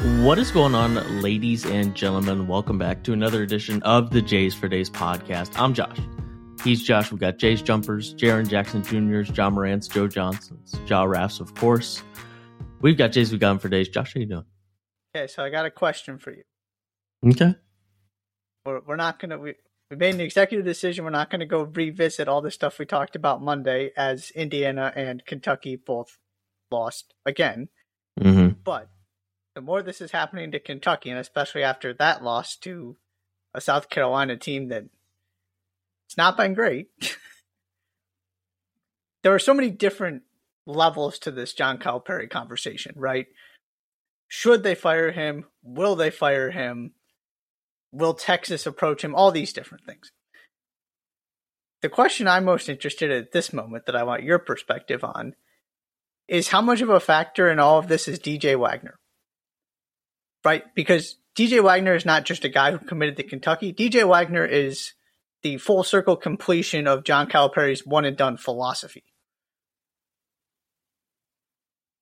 What is going on, ladies and gentlemen? Welcome back to another edition of the Jays for Days podcast. I'm Josh. He's Josh. We've got Jays jumpers, Jaren Jackson Jr.'s, John Morant's, Joe Johnson's, Ja Raffs, of course. We've got Jays we've got him for days. Josh, how you doing? Okay, so I got a question for you. Okay. We're, we're not gonna we, we made an executive decision. We're not gonna go revisit all the stuff we talked about Monday as Indiana and Kentucky both lost again. Mm-hmm. But the more this is happening to Kentucky, and especially after that loss to a South Carolina team that it's not been great, there are so many different levels to this John Calipari conversation, right? Should they fire him? Will they fire him? Will Texas approach him? All these different things. The question I'm most interested in at this moment that I want your perspective on is how much of a factor in all of this is DJ Wagner? Right? Because DJ Wagner is not just a guy who committed to Kentucky. DJ Wagner is the full circle completion of John Calipari's one and done philosophy.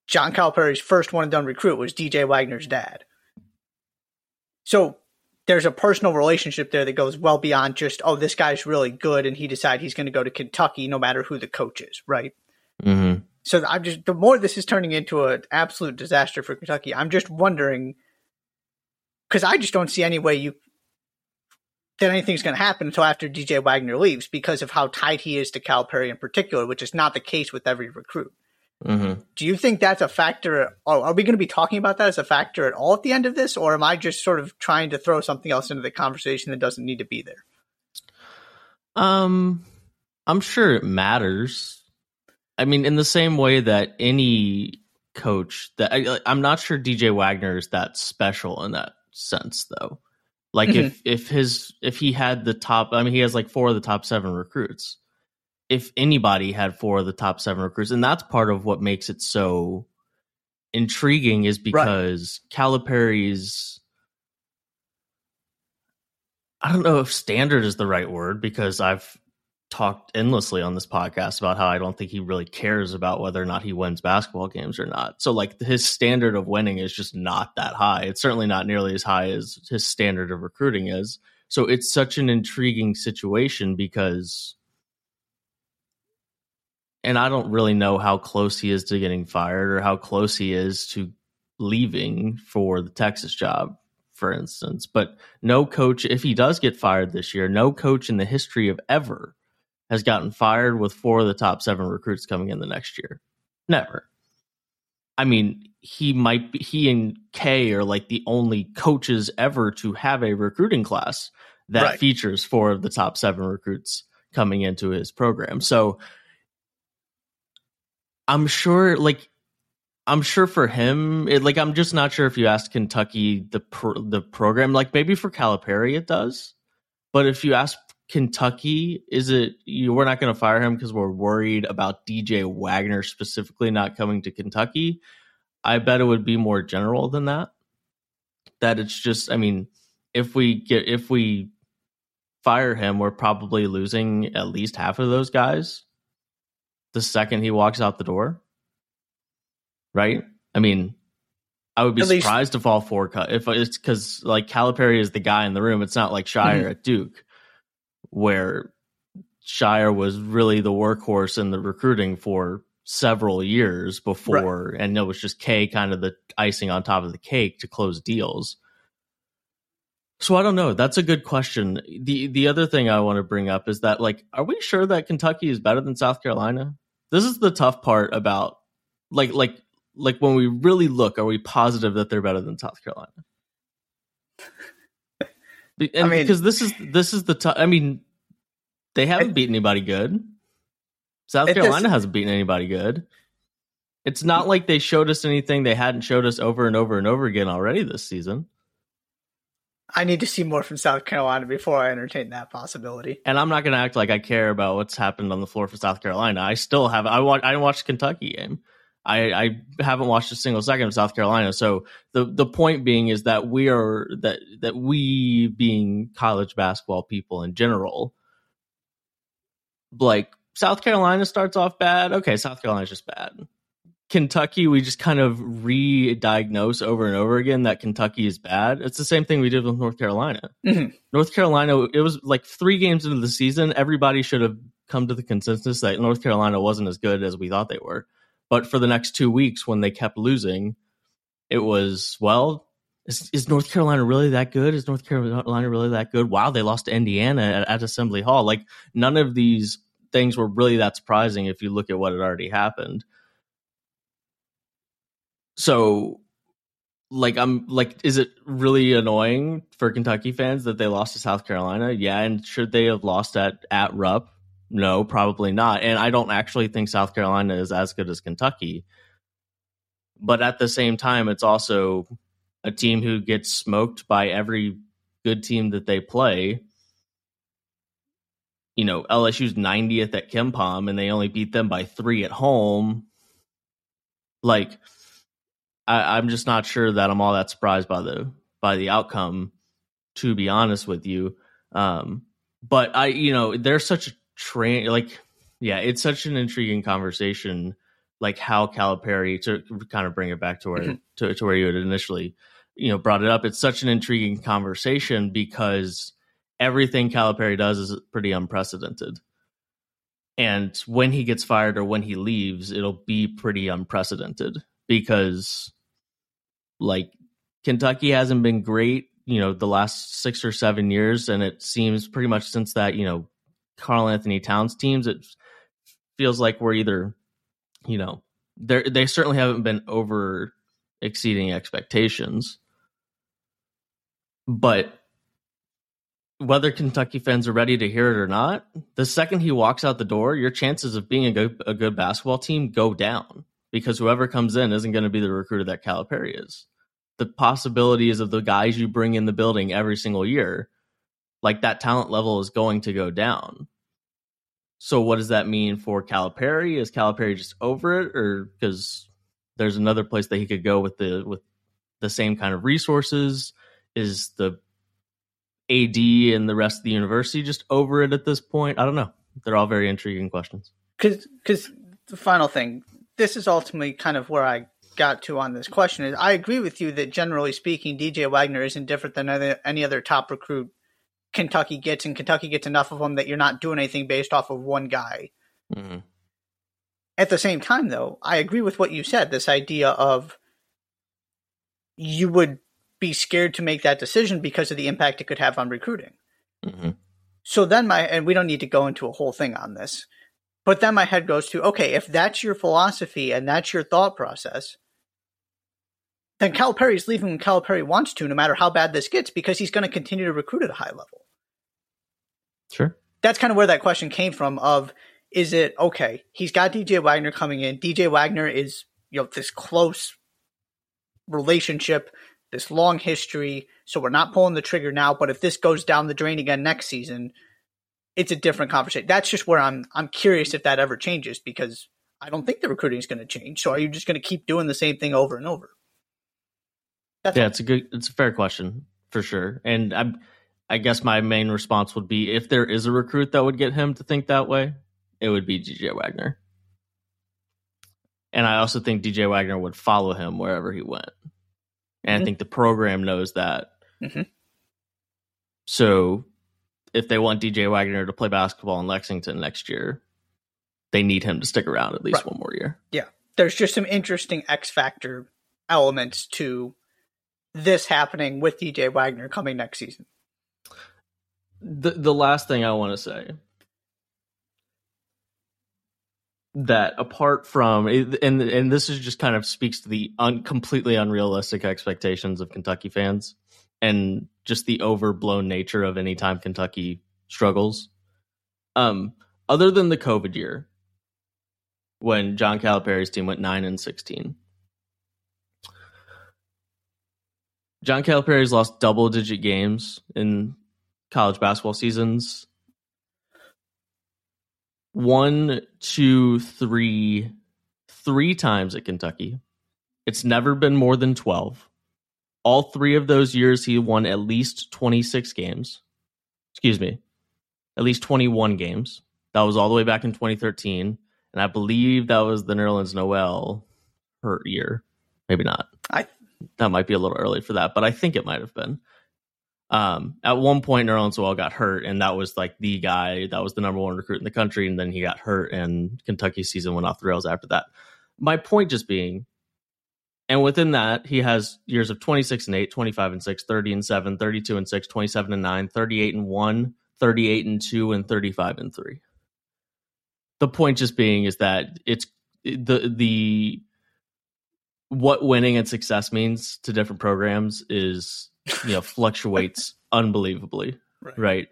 John Calipari's first one and done recruit was DJ Wagner's dad. So there's a personal relationship there that goes well beyond just, oh, this guy's really good and he decided he's going to go to Kentucky no matter who the coach is, right? Mm-hmm. So I'm just, the more this is turning into an absolute disaster for Kentucky, I'm just wondering, because I just don't see any way you, that anything's going to happen until after DJ Wagner leaves because of how tight he is to Calipari in particular, which is not the case with every recruit. Mm-hmm. Do you think that's a factor? Or are we going to be talking about that as a factor at all at the end of this, or am I just sort of trying to throw something else into the conversation that doesn't need to be there? Um, I'm sure it matters. I mean, in the same way that any coach that I, I'm not sure DJ Wagner is that special in that sense, though. Like Mhm. if if his if he had the top, I mean, he has like four of the top seven recruits. If anybody had four of the top seven recruits, and that's part of what makes it so intriguing, is because Calipari's I don't know if standard is the right word because I've talked endlessly on this podcast about how I don't think he really cares about whether or not he wins basketball games or not. So like his standard of winning is just not that high. It's certainly not nearly as high as his standard of recruiting is. So it's such an intriguing situation because and I don't really know how close he is to getting fired or how close he is to leaving for the Texas job, for instance. But no coach, if he does get fired this year, no coach in the history of ever has gotten fired with four of the top seven recruits coming in the next year. Never. I mean, he might be, he and K are like the only coaches ever to have a recruiting class that Right. features four of the top seven recruits coming into his program. So I'm sure, like, I'm sure for him, it, like, I'm just not sure if you ask Kentucky the pro, the program, like, maybe for Calipari it does, but if you ask Kentucky, is it you? We're not going to fire him because we're worried about DJ Wagner specifically not coming to Kentucky. I bet it would be more general than that. That it's just, I mean, if we get if we fire him, we're probably losing at least half of those guys the second he walks out the door. Right? I mean, I would be At least- surprised if all four cut if it's because like Calipari is the guy in the room. It's not like Scheyer Mhm. at Duke, where Scheyer was really the workhorse in the recruiting for several years before, and it was just K kind of the icing on top of the cake to close deals. So I don't know. That's a good question. the The other thing I want to bring up is that, like, are we sure that Kentucky is better than South Carolina? This is the tough part about, like, like, like when we really look, are we positive that they're better than South Carolina? And I mean- because this is this is the tough. I mean, they haven't It- beaten anybody good. South Carolina hasn't beaten anybody good. It's not like they showed us anything they hadn't showed us over and over and over again already this season. I need to see more from South Carolina before I entertain that possibility. And I'm not going to act like I care about what's happened on the floor for South Carolina. I still have. I watch. I didn't watch the Kentucky game. I, I haven't watched a single second of South Carolina. So the the point being is that we are that that we being college basketball people in general, like South Carolina starts off bad. Okay, South Carolina's just bad. Kentucky, we just kind of re-diagnose over and over again that Kentucky is bad. It's the same thing we did with North Carolina. Mhm. North Carolina, it was like three games into the season, everybody should have come to the consensus that North Carolina wasn't as good as we thought they were. But for the next two weeks, when they kept losing, it was well. Is, is North Carolina really that good? Is North Carolina really that good? Wow, they lost to Indiana at, at Assembly Hall. Like none of these things were really that surprising if you look at what had already happened. So, like, I'm like, is it really annoying for Kentucky fans that they lost to South Carolina? Yeah, and should they have lost at at Rupp? No, probably not. And I don't actually think South Carolina is as good as Kentucky. But at the same time, it's also a team who gets smoked by every good team that they play. You know, LSU's 90th at KenPom and they only beat them by three at home. Like, I, I'm just not sure that I'm all that surprised by the by the outcome, to be honest with you. Um, but I, you know, there's such a train like yeah, it's such an intriguing conversation, like how Calipari to kind of bring it back to where Mhm. to, to where you had initially, you know, brought it up. It's such an intriguing conversation because everything Calipari does is pretty unprecedented. And when he gets fired or when he leaves, it'll be pretty unprecedented because like Kentucky hasn't been great, you know, the last six or seven years, and it seems pretty much since that, you know, Karl-Anthony Towns teams, it feels like we're either, you know, they they certainly haven't been over exceeding expectations, but whether Kentucky fans are ready to hear it or not, the second he walks out the door, your chances of being a good a good basketball team go down because whoever comes in isn't going to be the recruiter that Calipari is. The possibilities of the guys you bring in the building every single year, like that talent level is going to go down. So what does that mean for Calipari? Is Calipari just over it, or because there's another place that he could go with the with the same kind of resources? Is the AD and the rest of the university just over it at this point? I don't know. They're all very intriguing questions. because because the final thing this is ultimately kind of where i got to on this question is i agree with you that generally speaking dj wagner isn't different than any, any other top recruit kentucky gets and kentucky gets enough of them that you're not doing anything based off of one guy Mm-hmm. at the same time though i agree with what you said this idea of you would be scared to make that decision because of the impact it could have on recruiting Mm-hmm. so then my and we don't need to go into a whole thing on this but then my head goes to okay if that's your philosophy and that's your thought process then Calipari's leaving when Calipari wants to no matter how bad this gets because he's going to continue to recruit at a high level. Sure. that's kind of where that question came from of is it okay? He's got dj wagner coming in. Dj wagner is you know this close relationship this long history so we're not pulling the trigger now but if this goes down the drain again next season it's a different conversation. That's just where i'm i'm curious if that ever changes because i don't think the recruiting is going to change so are you just going to keep doing the same thing over and over that's Yeah, all. it's a good, it's a fair question for sure. And I, I guess my main response would be if there is a recruit that would get him to think that way, it would be DJ Wagner. And I also think DJ Wagner would follow him wherever he went. And Mhm. I think the program knows that. Mhm. So if they want DJ Wagner to play basketball in Lexington next year, they need him to stick around at least Right. one more year. Yeah. There's just some interesting X factor elements to this happening with DJ Wagner coming next season. the the last thing I want to say that apart from and and this is just kind of speaks to the un, completely unrealistic expectations of Kentucky fans and just the overblown nature of any time Kentucky struggles. Um, other than the COVID year, when John Calipari's team went nine and sixteen, John Calipari's lost double digit games in college basketball seasons. One, two, three, three times at Kentucky. It's never been more than 12. All three of those years, he won at least 26 games. Excuse me, at least 21 games. That was all the way back in 2013. And I believe that was the Nerlens Noel hurt year. Maybe not. I that might be a little early for that, but I think it might have been. Um, at one point, Nerlens Noel got hurt, and that was like the guy that was the number one recruit in the country, and then he got hurt, and Kentucky's season went off the rails after that. My point just being, and within that, he has years of 26 and 8, 25 and 6, 30 and 7, 32 and 6, 27 and 9, 38 and 1, 38 and 2, and 35 and 3. The point just being is that it's the the what winning and success means to different programs is you know fluctuates unbelievably right. right.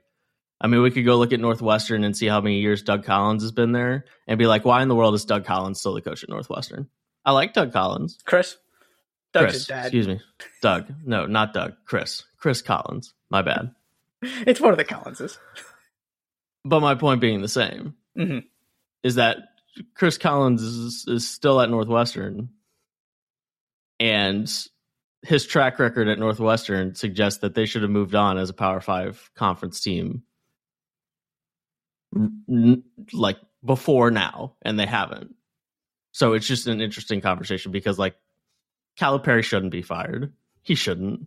i mean we could go look at northwestern and see how many years doug collins has been there and be like why in the world is doug collins still the coach at northwestern? I like doug collins. Chris? Doug's chris dad. excuse me. Doug. No not doug. Chris. Chris collins. My bad. It's one of the collinses. But my point being the same mm-hmm. is that chris collins is, is still at northwestern and his track record at Northwestern suggests that they should have moved on as a Power Five conference team, like before now, and they haven't. So it's just an interesting conversation because, like, Calipari shouldn't be fired. He shouldn't.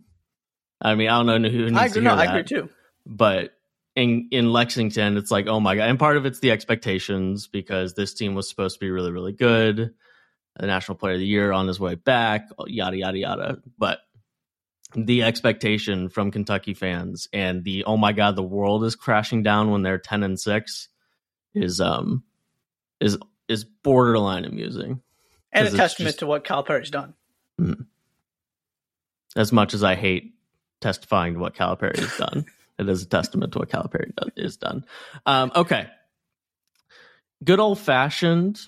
I mean, I don't know who needs I agree, to hear no, that, I agree too. But in in Lexington, it's like, oh my god! And part of it's the expectations because this team was supposed to be really, really good the National Player of the Year on his way back, yada yada yada. But the expectation from Kentucky fans and the oh my god, the world is crashing down when they're ten and six is um is is borderline amusing. And a testament just, to what Cal Calipari's done. Mm-hmm. As much as I hate testifying to what Calipari has done, it is a testament to what Calipari is done. Um, okay. Good old fashioned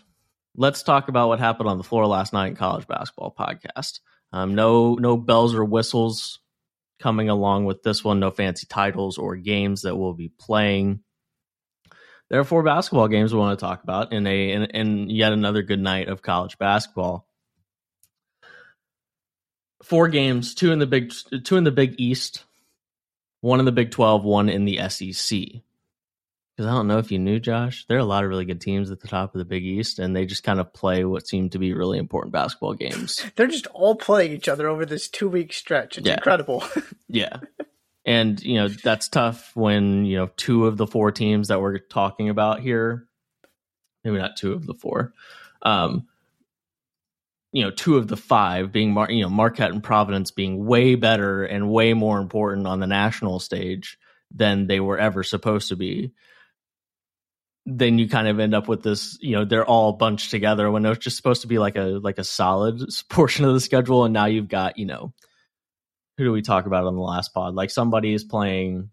let's talk about what happened on the floor last night in college basketball podcast. Um, no, no bells or whistles coming along with this one. No fancy titles or games that we'll be playing. There are four basketball games we want to talk about in a in, in yet another good night of college basketball. Four games, two in the big two in the Big East, one in the Big Twelve, one in the SEC because I don't know if you knew, Josh, there are a lot of really good teams at the top of the Big East, and they just kind of play what seem to be really important basketball games. They're just all playing each other over this two week stretch. It's yeah. incredible. yeah. And, you know, that's tough when, you know, two of the four teams that we're talking about here, maybe not two of the four, um, you know, two of the five being, Mar- you know, Marquette and Providence being way better and way more important on the national stage than they were ever supposed to be then you kind of end up with this you know they're all bunched together when it's just supposed to be like a like a solid portion of the schedule. And now you've got you know who do we talk about on the last pod? Like somebody is playing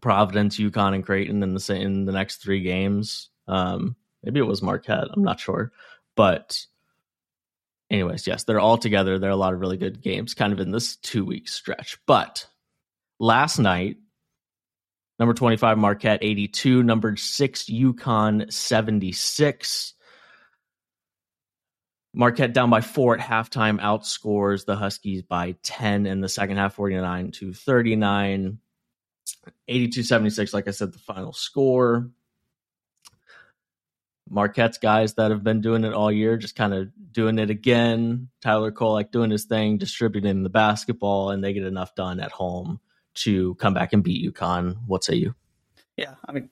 providence UConn and creighton in the in the next three games. Um maybe it was marquette. I'm not sure. But anyways yes they're all together. There are a lot of really good games kind of in this two week stretch. But last night Number 25, Marquette 82. Number 6, UConn 76. Marquette down by four at halftime, outscores the Huskies by 10 in the second half, 49 to 39. 82 76, like I said, the final score. Marquette's guys that have been doing it all year, just kind of doing it again. Tyler Kolek doing his thing, distributing the basketball, and they get enough done at home to come back and beat UConn. What say you? Yeah, I mean,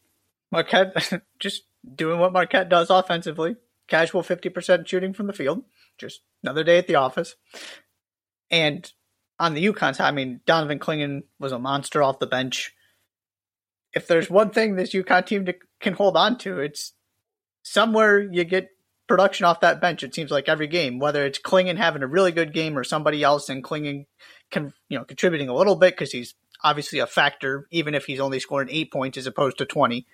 Marquette just doing what Marquette does offensively. Casual 50% shooting from the field. Just another day at the office. And on the UConn side, I mean, Donovan Clingan was a monster off the bench. If there's one thing this UConn team to, can hold on to, it's somewhere you get production off that bench. It seems like every game, whether it's Clingan having a really good game or somebody else and Clingan, can, you know, contributing a little bit because he's obviously a factor, even if he's only scoring eight points as opposed to 20.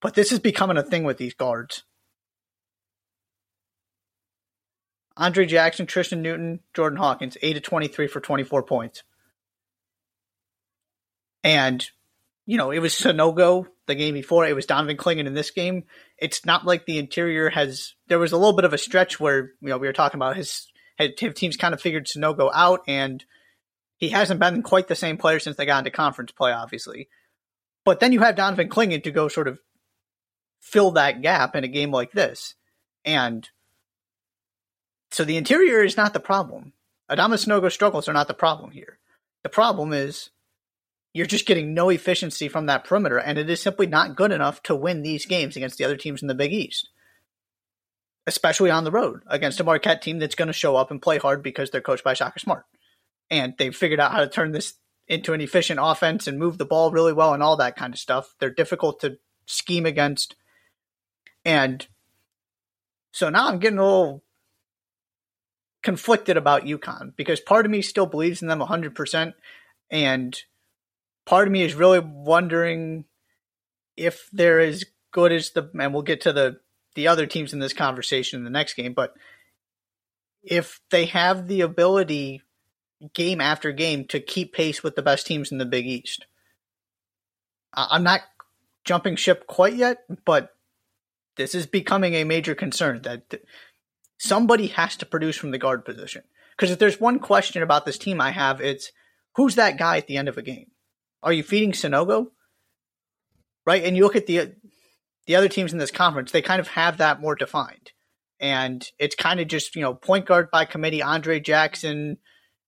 But this is becoming a thing with these guards. Andre Jackson, Tristan Newton, Jordan Hawkins, 8 to 23 for 24 points. And, you know, it was Sanogo the game before. It was Donovan Clingan in this game. It's not like the interior has. There was a little bit of a stretch where, you know, we were talking about his, his teams kind of figured Sanogo out and he hasn't been quite the same player since they got into conference play, obviously. But then you have Donovan Clingan to go sort of fill that gap in a game like this. And So the interior is not the problem. Adama Sanogo struggles are not the problem here. The problem is you're just getting no efficiency from that perimeter, and it is simply not good enough to win these games against the other teams in the Big East. Especially on the road against a Marquette team that's going to show up and play hard because they're coached by Shaka Smart. And they've figured out how to turn this into an efficient offense and move the ball really well and all that kind of stuff. They're difficult to scheme against. And so now I'm getting a little conflicted about UConn because part of me still believes in them 100%. And part of me is really wondering if they're as good as the, and we'll get to the, the other teams in this conversation in the next game, but if they have the ability game after game to keep pace with the best teams in the Big East. I'm not jumping ship quite yet, but this is becoming a major concern that somebody has to produce from the guard position. Because if there's one question about this team I have, it's who's that guy at the end of a game? Are you feeding Sanogo? Right? And you look at the the other teams in this conference, they kind of have that more defined. And it's kind of just, you know, point guard by committee, Andre Jackson,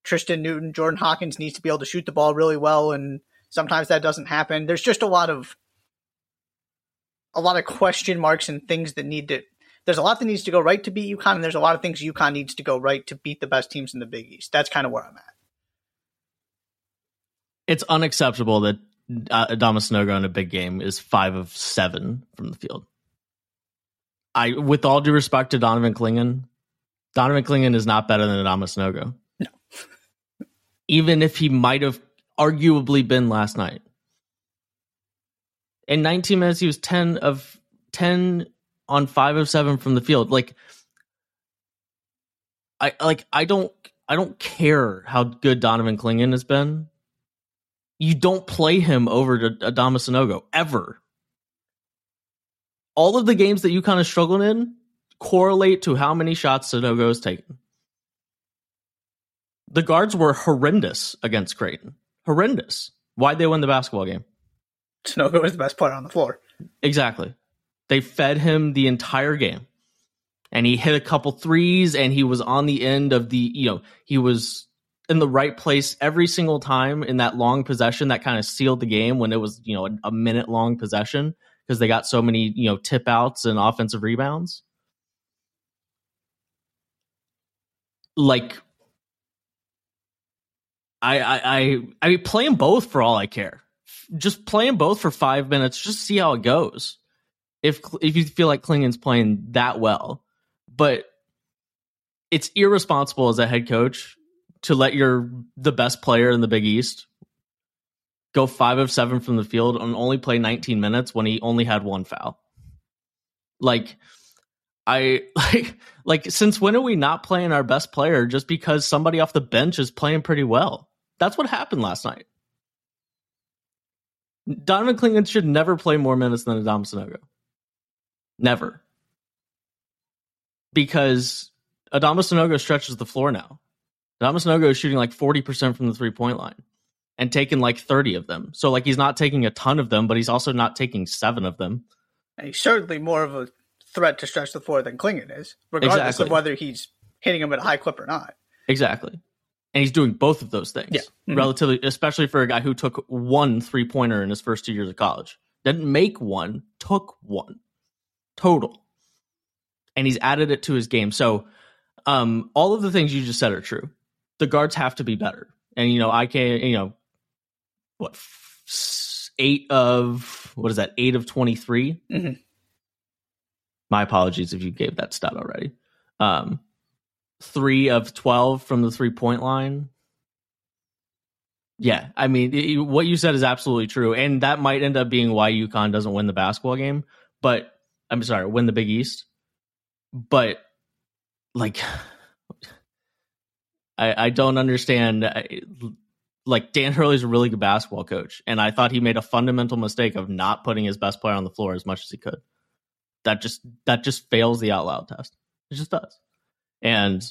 Tristan Newton, Jordan Hawkins needs to be able to shoot the ball really well, and sometimes that doesn't happen. There's just a lot of a lot of question marks and things that need to. There's a lot that needs to go right to beat UConn, and there's a lot of things UConn needs to go right to beat the best teams in the Big East. That's kind of where I'm at. It's unacceptable that uh, Adama Sanogo in a big game is five of seven from the field. I, with all due respect to Donovan Clingan, Donovan Clingan is not better than Adama Sanogo even if he might have arguably been last night. In 19 minutes, he was 10 of 10 on five of seven from the field. Like, I like I don't I don't care how good Donovan Clingan has been. You don't play him over to Adama Sanogo ever. All of the games that you kind of struggled in correlate to how many shots Sanogo has taken. The guards were horrendous against Creighton. Horrendous. Why'd they win the basketball game? Sanogo was the best player on the floor. Exactly. They fed him the entire game. And he hit a couple threes and he was on the end of the, you know, he was in the right place every single time in that long possession that kind of sealed the game when it was, you know, a, a minute long possession because they got so many, you know, tip outs and offensive rebounds. Like I, I, I, mean, play them both for all I care. Just play them both for five minutes. Just see how it goes. If if you feel like Clingan's playing that well, but it's irresponsible as a head coach to let your the best player in the Big East go five of seven from the field and only play 19 minutes when he only had one foul. Like, I like like since when are we not playing our best player just because somebody off the bench is playing pretty well? That's what happened last night. Donovan Clingan should never play more minutes than Adam Sanogo. Never. Because Adama Sanogo stretches the floor now. Adama Sanogo is shooting like 40% from the three point line and taking like 30 of them. So, like, he's not taking a ton of them, but he's also not taking seven of them. And he's certainly more of a threat to stretch the floor than Clingan is, regardless exactly. of whether he's hitting him at a high clip or not. Exactly and he's doing both of those things. Yeah. Mm-hmm. Relatively, especially for a guy who took one three pointer in his first two years of college. Didn't make one, took one total. And he's added it to his game. So um, all of the things you just said are true. The guards have to be better. And, you know, I can't. you know, what, eight of, what is that, eight of 23? Mm-hmm. My apologies if you gave that stat already. Um, three of 12 from the three point line. Yeah, I mean, it, what you said is absolutely true. And that might end up being why UConn doesn't win the basketball game. But I'm sorry, win the Big East. But like, I, I don't understand. Like, Dan Hurley's a really good basketball coach. And I thought he made a fundamental mistake of not putting his best player on the floor as much as he could. That just that just fails the out loud test. It just does and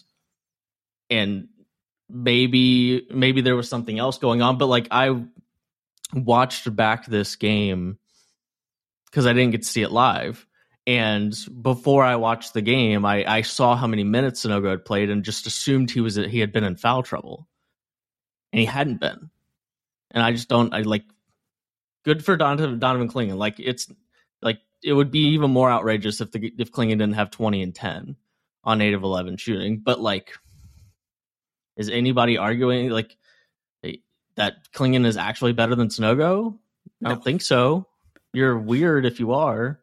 and maybe maybe there was something else going on but like i watched back this game because i didn't get to see it live And before I watched the game, I, I saw how many minutes Sanogo had played and just assumed he was he had been in foul trouble, and he hadn't been. And I just don't. I like good for Donovan, Donovan Clingan. Like it's like it would be even more outrageous if the if Clingan didn't have twenty and ten on eight of eleven shooting. But like, is anybody arguing like eh, that Clingan is actually better than Sanogo? I don't think so. You're weird if you are.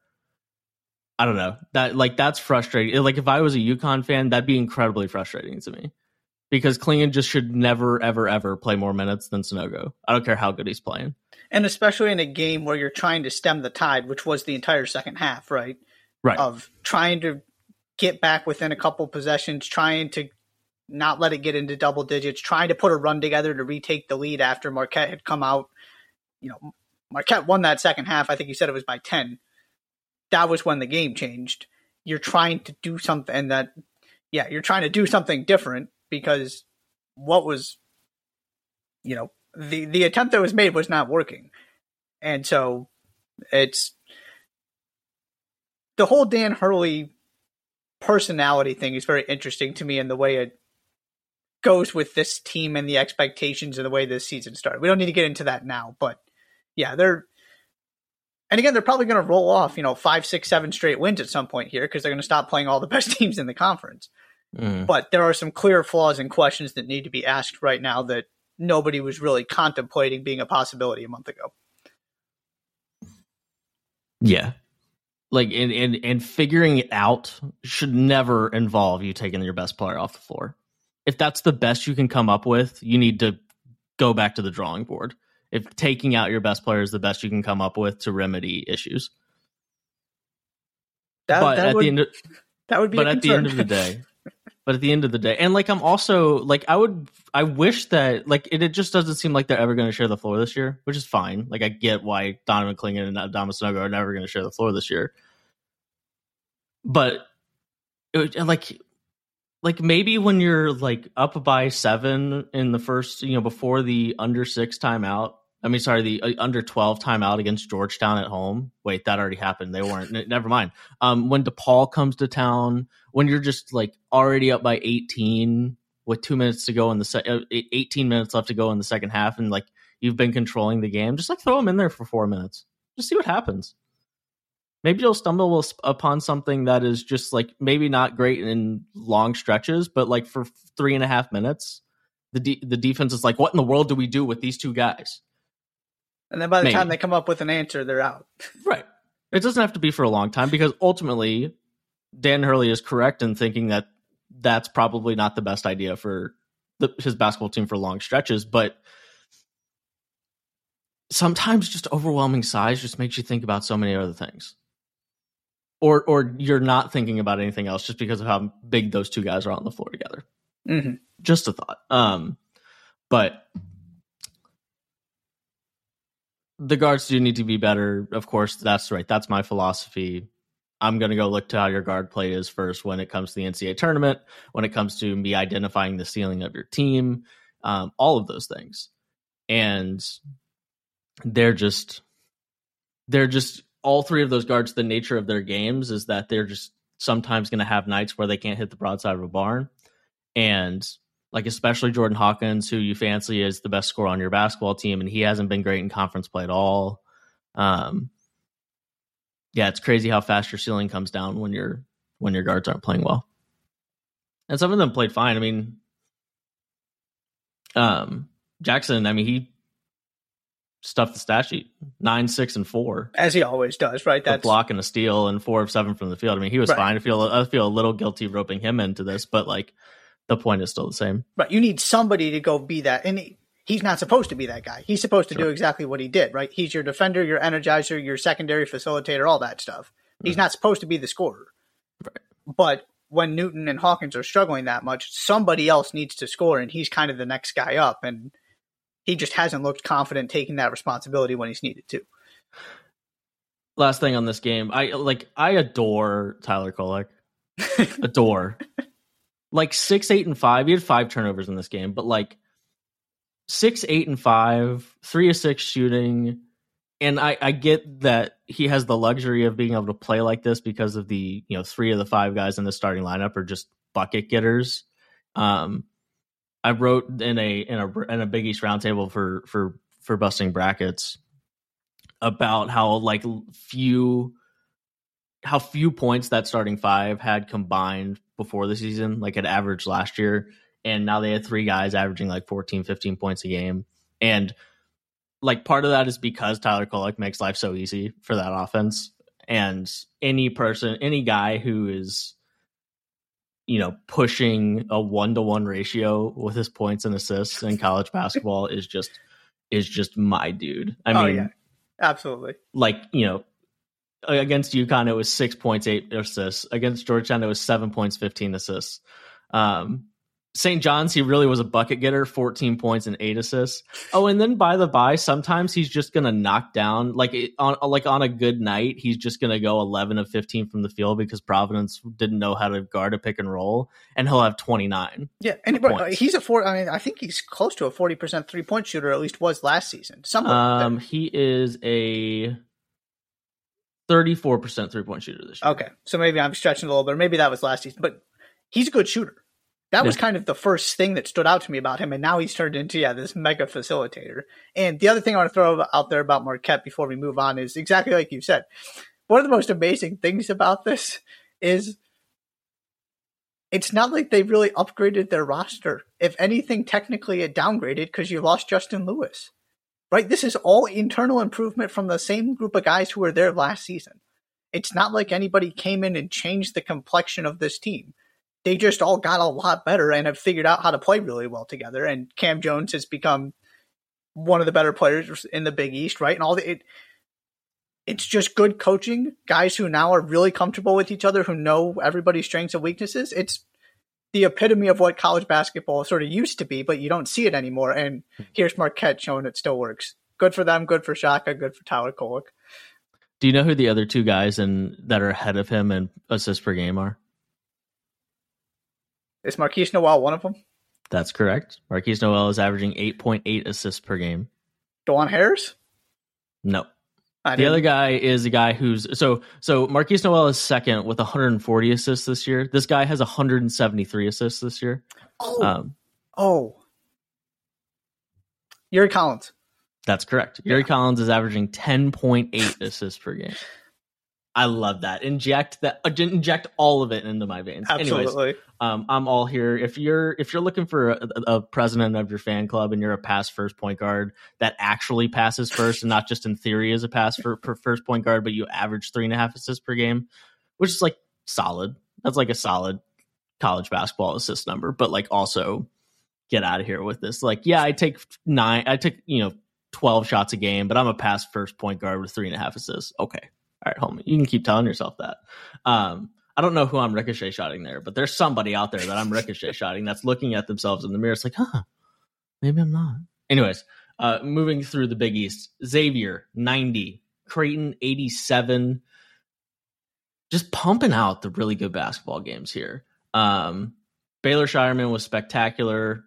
I don't know. That like that's frustrating. Like if I was a UConn fan, that'd be incredibly frustrating to me. Because Clingan just should never, ever, ever play more minutes than Sanogo. I don't care how good he's playing. And especially in a game where you're trying to stem the tide, which was the entire second half, right? Right. Of trying to get back within a couple possessions, trying to not let it get into double digits, trying to put a run together to retake the lead after Marquette had come out. You know, Marquette won that second half. I think you said it was by 10 that was when the game changed. You're trying to do something and that, yeah, you're trying to do something different because what was, you know, the the attempt that was made was not working, and so it's the whole Dan Hurley personality thing is very interesting to me in the way it goes with this team and the expectations and the way this season started. We don't need to get into that now, but yeah, they're and again, they're probably going to roll off, you know, five, six, seven straight wins at some point here because they're going to stop playing all the best teams in the conference. Mm. But there are some clear flaws and questions that need to be asked right now that nobody was really contemplating being a possibility a month ago. Yeah. Like and, and and figuring it out should never involve you taking your best player off the floor. If that's the best you can come up with, you need to go back to the drawing board if taking out your best player is the best you can come up with to remedy issues. That, but that at would, the end of, that would be but at the end of the day but at the end of the day and like i'm also like i would i wish that like it, it just doesn't seem like they're ever going to share the floor this year which is fine like i get why donovan clingan and Adama Sanogo are never going to share the floor this year but it, like like maybe when you're like up by seven in the first you know before the under six timeout I mean, sorry, the uh, under 12 timeout against Georgetown at home. Wait, that already happened. They weren't. Never mind. Um, when DePaul comes to town, when you're just like already up by 18 with two minutes to go in the se- uh, 18 minutes left to go in the second half, and like you've been controlling the game, just like throw them in there for four minutes. Just see what happens. Maybe you'll stumble upon something that is just like maybe not great in long stretches, but like for three and a half minutes, the de- the defense is like, what in the world do we do with these two guys? And then by the Maybe. time they come up with an answer, they're out. right. It doesn't have to be for a long time because ultimately, Dan Hurley is correct in thinking that that's probably not the best idea for the, his basketball team for long stretches. But sometimes just overwhelming size just makes you think about so many other things. Or, or you're not thinking about anything else just because of how big those two guys are on the floor together. Mm-hmm. Just a thought. Um, but the guards do need to be better. Of course, that's right. That's my philosophy. I'm going to go look to how your guard play is first when it comes to the NCAA tournament, when it comes to me identifying the ceiling of your team, um, all of those things. And they're just, they're just, all three of those guards, the nature of their games is that they're just sometimes going to have nights where they can't hit the broadside of a barn. And like especially Jordan Hawkins, who you fancy is the best scorer on your basketball team, and he hasn't been great in conference play at all. Um, yeah, it's crazy how fast your ceiling comes down when your when your guards aren't playing well. And some of them played fine. I mean, um, Jackson. I mean, he stuffed the stat sheet nine, six, and four, as he always does. Right, that's a block and a steal, and four of seven from the field. I mean, he was right. fine. I feel I feel a little guilty roping him into this, but like the point is still the same. Right. You need somebody to go be that. And he, he's not supposed to be that guy. He's supposed to sure. do exactly what he did, right? He's your defender, your energizer, your secondary facilitator, all that stuff. He's mm-hmm. not supposed to be the scorer. Right. But when Newton and Hawkins are struggling that much, somebody else needs to score, and he's kind of the next guy up. And he just hasn't looked confident taking that responsibility when he's needed to. Last thing on this game, I like I adore Tyler Kolek. adore like six, eight, and five. He had five turnovers in this game, but like six, eight, and five, three of six shooting, and I, I get that he has the luxury of being able to play like this because of the you know three of the five guys in the starting lineup are just bucket getters. Um, I wrote in a in a in a Big East roundtable for for for busting brackets about how like few how few points that starting five had combined before the season, like at average last year, and now they had three guys averaging like 14, 15 points a game, and like part of that is because Tyler Kolek makes life so easy for that offense. And any person, any guy who is, you know, pushing a one to one ratio with his points and assists in college basketball is just is just my dude. I oh, mean, yeah. absolutely. Like you know, against UConn it was six points, eight assists. Against Georgetown it was seven points, fifteen assists. Um, St. John's, he really was a bucket getter, 14 points and eight assists. Oh, and then by the by, sometimes he's just gonna knock down like on like on a good night, he's just gonna go 11 of 15 from the field because Providence didn't know how to guard a pick and roll, and he'll have 29. Yeah, and points. he's a four. I mean, I think he's close to a 40 percent three point shooter. At least was last season. Um, he is a 34 percent three point shooter this year. Okay, so maybe I'm stretching a little bit. Maybe that was last season, but he's a good shooter. That was kind of the first thing that stood out to me about him, and now he's turned into yeah this mega facilitator. And the other thing I want to throw out there about Marquette before we move on is exactly like you said. One of the most amazing things about this is it's not like they really upgraded their roster. If anything, technically it downgraded because you lost Justin Lewis. Right? This is all internal improvement from the same group of guys who were there last season. It's not like anybody came in and changed the complexion of this team they just all got a lot better and have figured out how to play really well together. And Cam Jones has become one of the better players in the Big East, right? And all the, it, it's just good coaching, guys who now are really comfortable with each other, who know everybody's strengths and weaknesses. It's the epitome of what college basketball sort of used to be, but you don't see it anymore. And hmm. here's Marquette showing it still works. Good for them, good for Shaka, good for Tyler Kolek. Do you know who the other two guys in that are ahead of him in assists per game are? Is Markquis Nowell one of them? That's correct. Markquis Nowell is averaging 8.8 assists per game. Dajuan Harris? No. the other guy is a guy who's so so Markquis Nowell is second with 140 assists this year. This guy has 173 assists this year. Oh, um, oh, Yuri Collins. That's correct. Yeah. Yuri Collins is averaging 10.8 assists per game. I love that. Inject that. Uh, inject all of it into my veins. Absolutely. Anyways, um, I'm all here. If you're if you're looking for a, a, president of your fan club and you're a pass first point guard that actually passes first and not just in theory as a pass for, for first point guard, but you average three and a half assists per game, which is like solid. That's like a solid college basketball assist number. But like also get out of here with this. Like, yeah, I take nine. I took you know twelve shots a game, but I'm a pass first point guard with three and a half assists. Okay, all right, homie, you can keep telling yourself that. Um, I don't know who I'm ricochet shotting there, but there's somebody out there that I'm ricochet shotting that's looking at themselves in the mirror. It's like, huh, maybe I'm not. Anyways, uh, moving through the Big East, Xavier 90, Creighton 87. Just pumping out the really good basketball games here. Um, Baylor Scheierman was spectacular.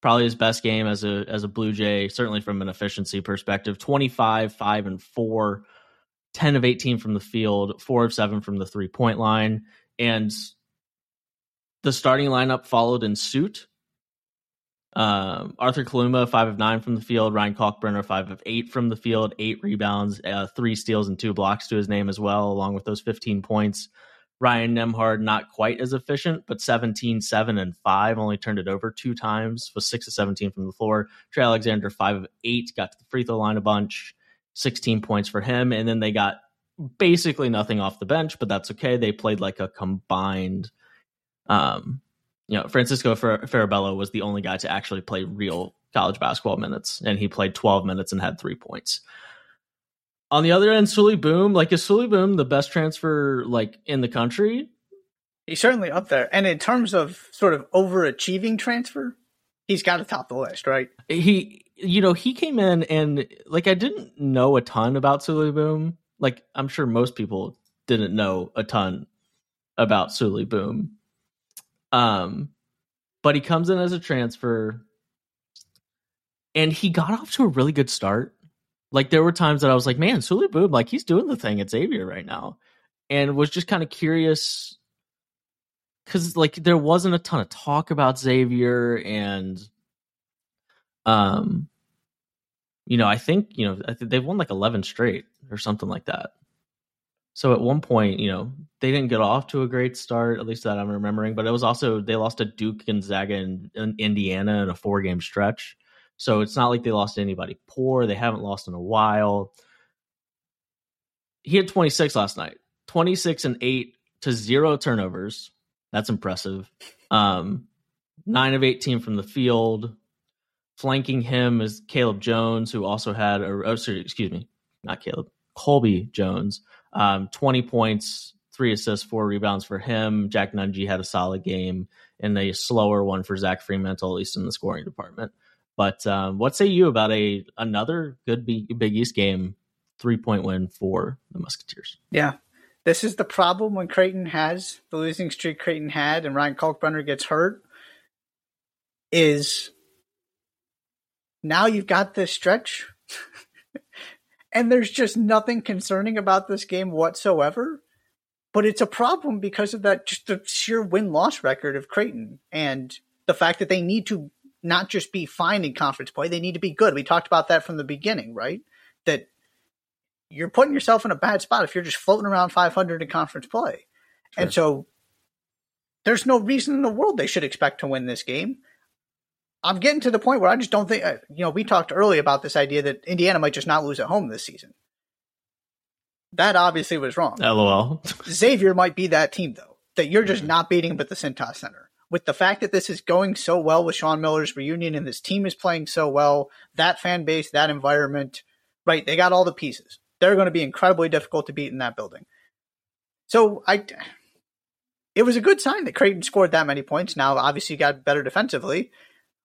Probably his best game as a as a Blue Jay, certainly from an efficiency perspective. 25, 5, and 4 10 of 18 from the field, 4 of 7 from the three point line. And the starting lineup followed in suit. Um, Arthur Kaluma, 5 of 9 from the field. Ryan Kalkbrenner, 5 of 8 from the field, 8 rebounds, uh, 3 steals, and 2 blocks to his name as well, along with those 15 points. Ryan Nembhard, not quite as efficient, but 17, 7, and 5, only turned it over two times, was 6 of 17 from the floor. Trey Alexander, 5 of 8, got to the free throw line a bunch. 16 points for him. And then they got basically nothing off the bench, but that's okay. They played like a combined, um, you know, Francisco Fer- Farabello was the only guy to actually play real college basketball minutes, and he played 12 minutes and had three points. On the other end, Souley Boum, like is Souley Boum the best transfer like in the country? He's certainly up there. And in terms of sort of overachieving transfer, he's got to top the list, right? He you know, he came in and like I didn't know a ton about Souley Boum. Like I'm sure most people didn't know a ton about Souley Boum. Um, but he comes in as a transfer, and he got off to a really good start. Like there were times that I was like, man, Souley Boum, like he's doing the thing at Xavier right now, and was just kind of curious because like there wasn't a ton of talk about Xavier and um you know, I think, you know, they've won like 11 straight or something like that. So at one point, you know, they didn't get off to a great start, at least that I'm remembering, but it was also they lost to Duke, Gonzaga, and, and Indiana in a four game stretch. So it's not like they lost anybody poor. They haven't lost in a while. He had 26 last night, 26 and 8 to zero turnovers. That's impressive. Um, nine of 18 from the field. Flanking him is Caleb Jones, who also had a, oh, sorry, excuse me, not Caleb, Colby Jones. Um, 20 points, three assists, four rebounds for him. Jack Nunge had a solid game and a slower one for Zach Freemantle, at least in the scoring department. But um, what say you about a another good Big East game, three point win for the Musketeers? Yeah, this is the problem when Creighton has the losing streak Creighton had, and Ryan Kalkbrenner gets hurt. Is now you've got this stretch, and there's just nothing concerning about this game whatsoever. But it's a problem because of that just the sheer win loss record of Creighton and the fact that they need to not just be fine in conference play, they need to be good. We talked about that from the beginning, right? That you're putting yourself in a bad spot if you're just floating around 500 in conference play. Sure. And so there's no reason in the world they should expect to win this game. I'm getting to the point where I just don't think, uh, you know, we talked early about this idea that Indiana might just not lose at home this season. That obviously was wrong. LOL. Xavier might be that team, though, that you're just not beating at the Cintas Center. With the fact that this is going so well with Sean Miller's reunion and this team is playing so well, that fan base, that environment, right? They got all the pieces. They're going to be incredibly difficult to beat in that building. So I, it was a good sign that Creighton scored that many points. Now, obviously, you got better defensively,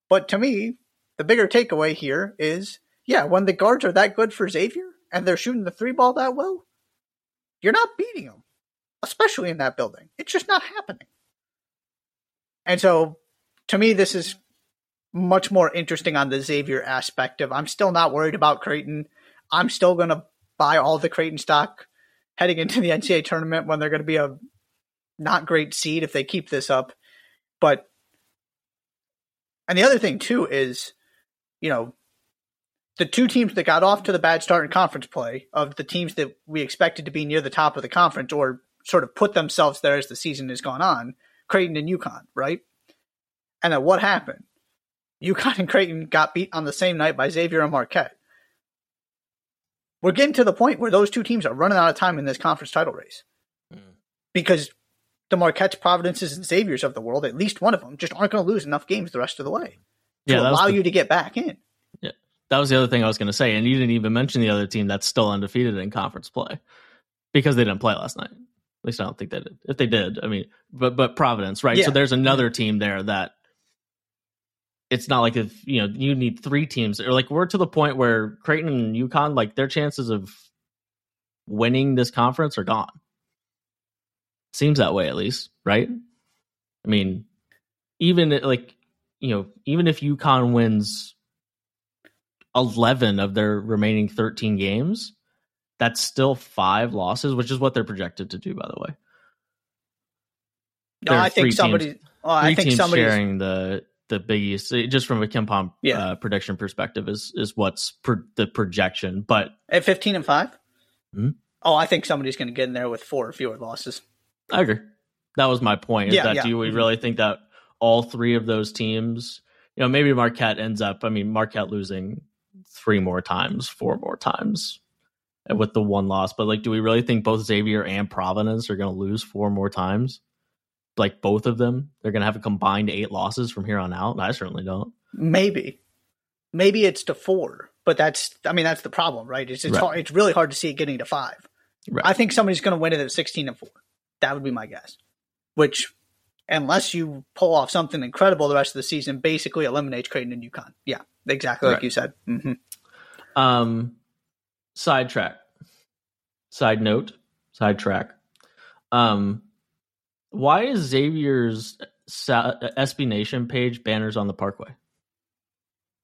but to me, the bigger takeaway here is, yeah, when the guards are that good for Xavier and they're shooting the three ball that well, you're not beating them, especially in that building. It's just not happening. And so, to me, this is much more interesting on the Xavier aspect of I'm still not worried about Creighton. I'm still going to buy all the Creighton stock heading into the NCAA tournament when they're going to be a not great seed if they keep this up. But and the other thing too is, you know, the two teams that got off to the bad start in conference play of the teams that we expected to be near the top of the conference or sort of put themselves there as the season has gone on, Creighton and UConn, right? And then what happened? UConn and Creighton got beat on the same night by Xavier and Marquette we're getting to the point where those two teams are running out of time in this conference title race mm. because the Marquette's, Providences, and Xaviers of the world, at least one of them, just aren't going to lose enough games the rest of the way to yeah, allow the, you to get back in. Yeah, that was the other thing I was going to say, and you didn't even mention the other team that's still undefeated in conference play because they didn't play last night. At least I don't think they did. If they did, I mean, but but Providence, right? Yeah. So there's another team there that it's not like if you know you need three teams or like we're to the point where Creighton and UConn like their chances of winning this conference are gone. Seems that way at least, right? I mean, even like you know, even if UConn wins eleven of their remaining thirteen games, that's still five losses, which is what they're projected to do. By the way, no, I think somebody. well, I think somebody sharing the the Big East, just from a KenPom yeah. uh, prediction perspective, is is what's pro- the projection. But at fifteen and 5 mm-hmm. oh, I think somebody's going to get in there with four or fewer losses. I agree. That was my point. Is yeah, that yeah. do we mm-hmm. really think that all three of those teams, you know, maybe Marquette ends up? I mean, Marquette losing three more times, four more times with the one loss. But like, do we really think both Xavier and Providence are going to lose four more times? like both of them, they're going to have a combined eight losses from here on out? I certainly don't. Maybe, maybe it's to four, but that's I mean that's the problem, right? It's it's, right. Hard, it's really hard to see it getting to five. Right. I think somebody's going to win it at sixteen and four. That would be my guess. Which, unless you pull off something incredible the rest of the season, basically eliminates Creighton and UConn. Yeah, exactly right. like you said. Mm-hmm. Um, sidetrack. Side note. Sidetrack. Um, why is Xavier's SB Nation page banners on the Parkway?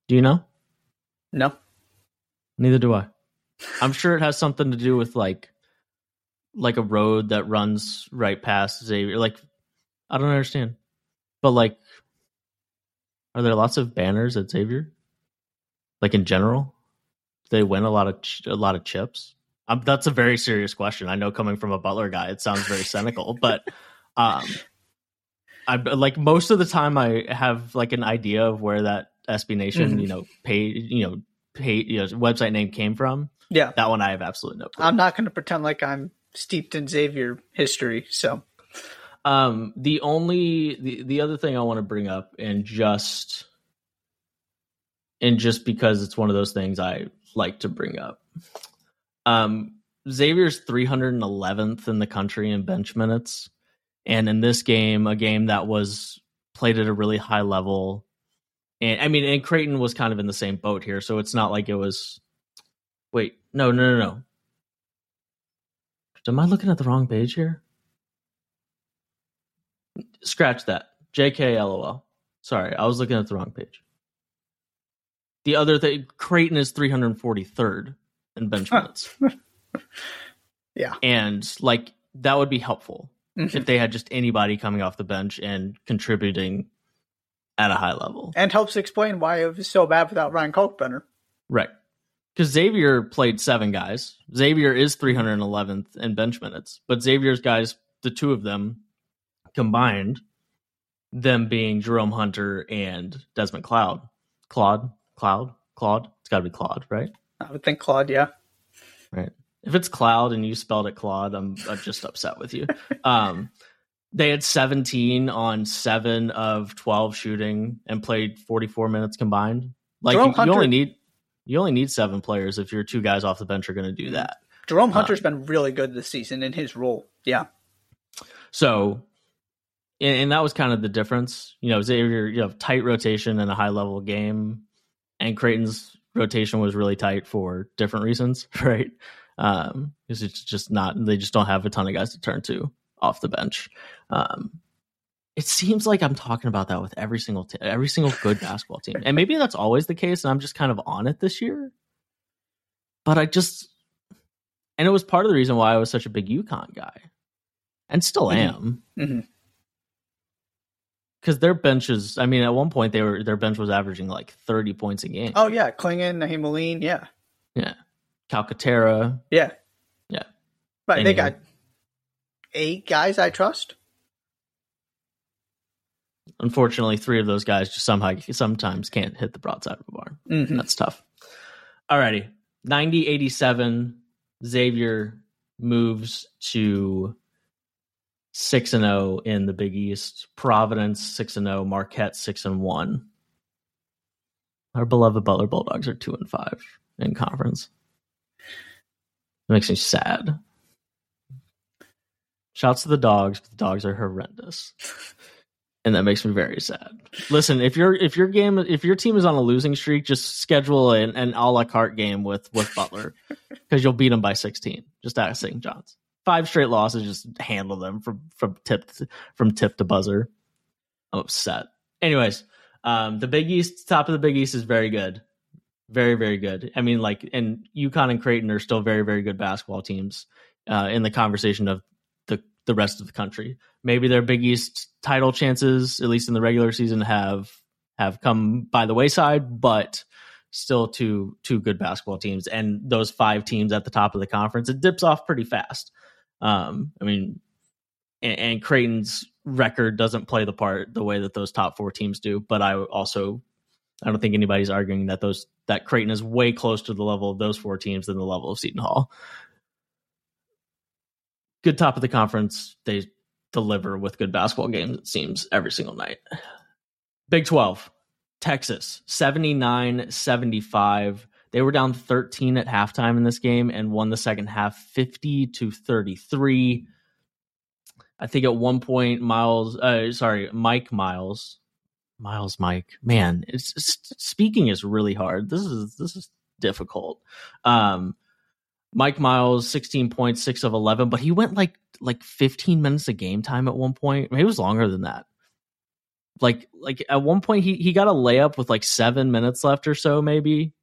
Do you know? No. Neither do I. I'm sure it has something to do with like like a road that runs right past Xavier. Like I don't understand. But like are there lots of banners at Xavier? Like in general? They win a lot of ch- a lot of chips? Um, that's a very serious question. I know coming from a Butler guy, it sounds very cynical, but um I like most of the time I have like an idea of where that SB Nation, Mhm. you know, pay, you know, pay, you know, website name came from. Yeah. That one I have absolutely no clue. I'm not going to pretend like I'm steeped in Xavier history. So, Um, the only the, the other thing I want to bring up, and just and just because it's one of those things I like to bring up, um, Xavier's 311th in the country in bench minutes, and in this game, a game that was played at a really high level, and I mean, and Creighton was kind of in the same boat here, so it's not like it was. Wait, no, no, no, no. Am I looking at the wrong page here? Scratch that. JK LOL. Sorry, I was looking at the wrong page. The other thing, Creighton is 343rd in bench minutes. Yeah. And like that would be helpful mhm. if they had just anybody coming off the bench and contributing at a high level. and helps explain why it was so bad without Ryan Kalkbrenner. Right. Because Xavier played seven guys. Xavier is 311th in bench minutes, but Xavier's guys, the two of them combined, them being Jerome Hunter and Desmond Cloud. Claude? Cloud? Claude? It's got to be Claude, right? I would think Claude, yeah. Right. If it's Cloud and you spelled it Claude, I'm, I'm just upset with you. Um, they had 17 on seven of 12 shooting and played 44 minutes combined. Like you, you only need you only need seven players if your two guys off the bench are going to do that. Jerome Uh, Hunter's been really good this season in his role. Yeah. So, and, and that was kind of the difference. You know, Xavier, you have tight rotation and a high level game, and Creighton's rotation was really tight for different reasons, right? Um, because it's just not they just don't have a ton of guys to turn to off the bench. Um, it seems like I'm talking about that with every single t- every single good basketball team, and maybe that's always the case, and I'm just kind of on it this year. But I just, and it was part of the reason why I was such a big UConn guy, and still Mhm. am because their benches. I mean, at one point they were their bench was averaging like 30 points a game. Oh, yeah. Clingan, Nahiem Alleyne, yeah. yeah, Calcaterra. Yeah. Yeah. But they got eight guys I trust. Unfortunately, three of those guys just somehow sometimes can't hit the broadside of a barn. Mhm. That's tough. Alrighty. 90 87. Xavier moves to 6 and 0 in the Big East. Providence 6 and 0. Marquette 6 and 1. Our beloved Butler Bulldogs are 2 and 5 in conference. It makes me sad. Shouts to the dogs, but the dogs are horrendous. And that makes me very sad. Listen, if your if your game if your team is on a losing streak, just schedule an, an a la carte game with with Butler because you'll beat them by sixteen. Just ask St. John's. Five straight losses, just handle them from from tip to, from tip to buzzer. I'm upset. Anyways, um, the Big East, top of the Big East is very good, very very good. I mean, like, and UConn and Creighton are still very very good basketball teams uh, in the conversation of the rest of the country. Maybe their Big East title chances, at least in the regular season, have have come by the wayside, but still two two good basketball teams. And those five teams at the top of the conference, it dips off pretty fast. Um, I mean, and, and Creighton's record doesn't play the part the way that those top four teams do. But I also, I don't think anybody's arguing that those that Creighton is way closer to the level of those four teams than the level of Seton Hall. Good top of the conference. They deliver with good basketball games, it seems, every single night. Big 12, Texas, 79 75. They were down 13 at halftime in this game and won the second half 50 to 33. I think at one point, Miles, uh, sorry, Mike Miles, Miles Mike, man, it's, it's speaking is really hard. This is this is difficult. Um, Mike Miles, 16 points, six of 11, but he went like like 15 minutes of game time at one point. Maybe it was longer than that. Like like at one point he he got a layup with like seven minutes left or so, maybe.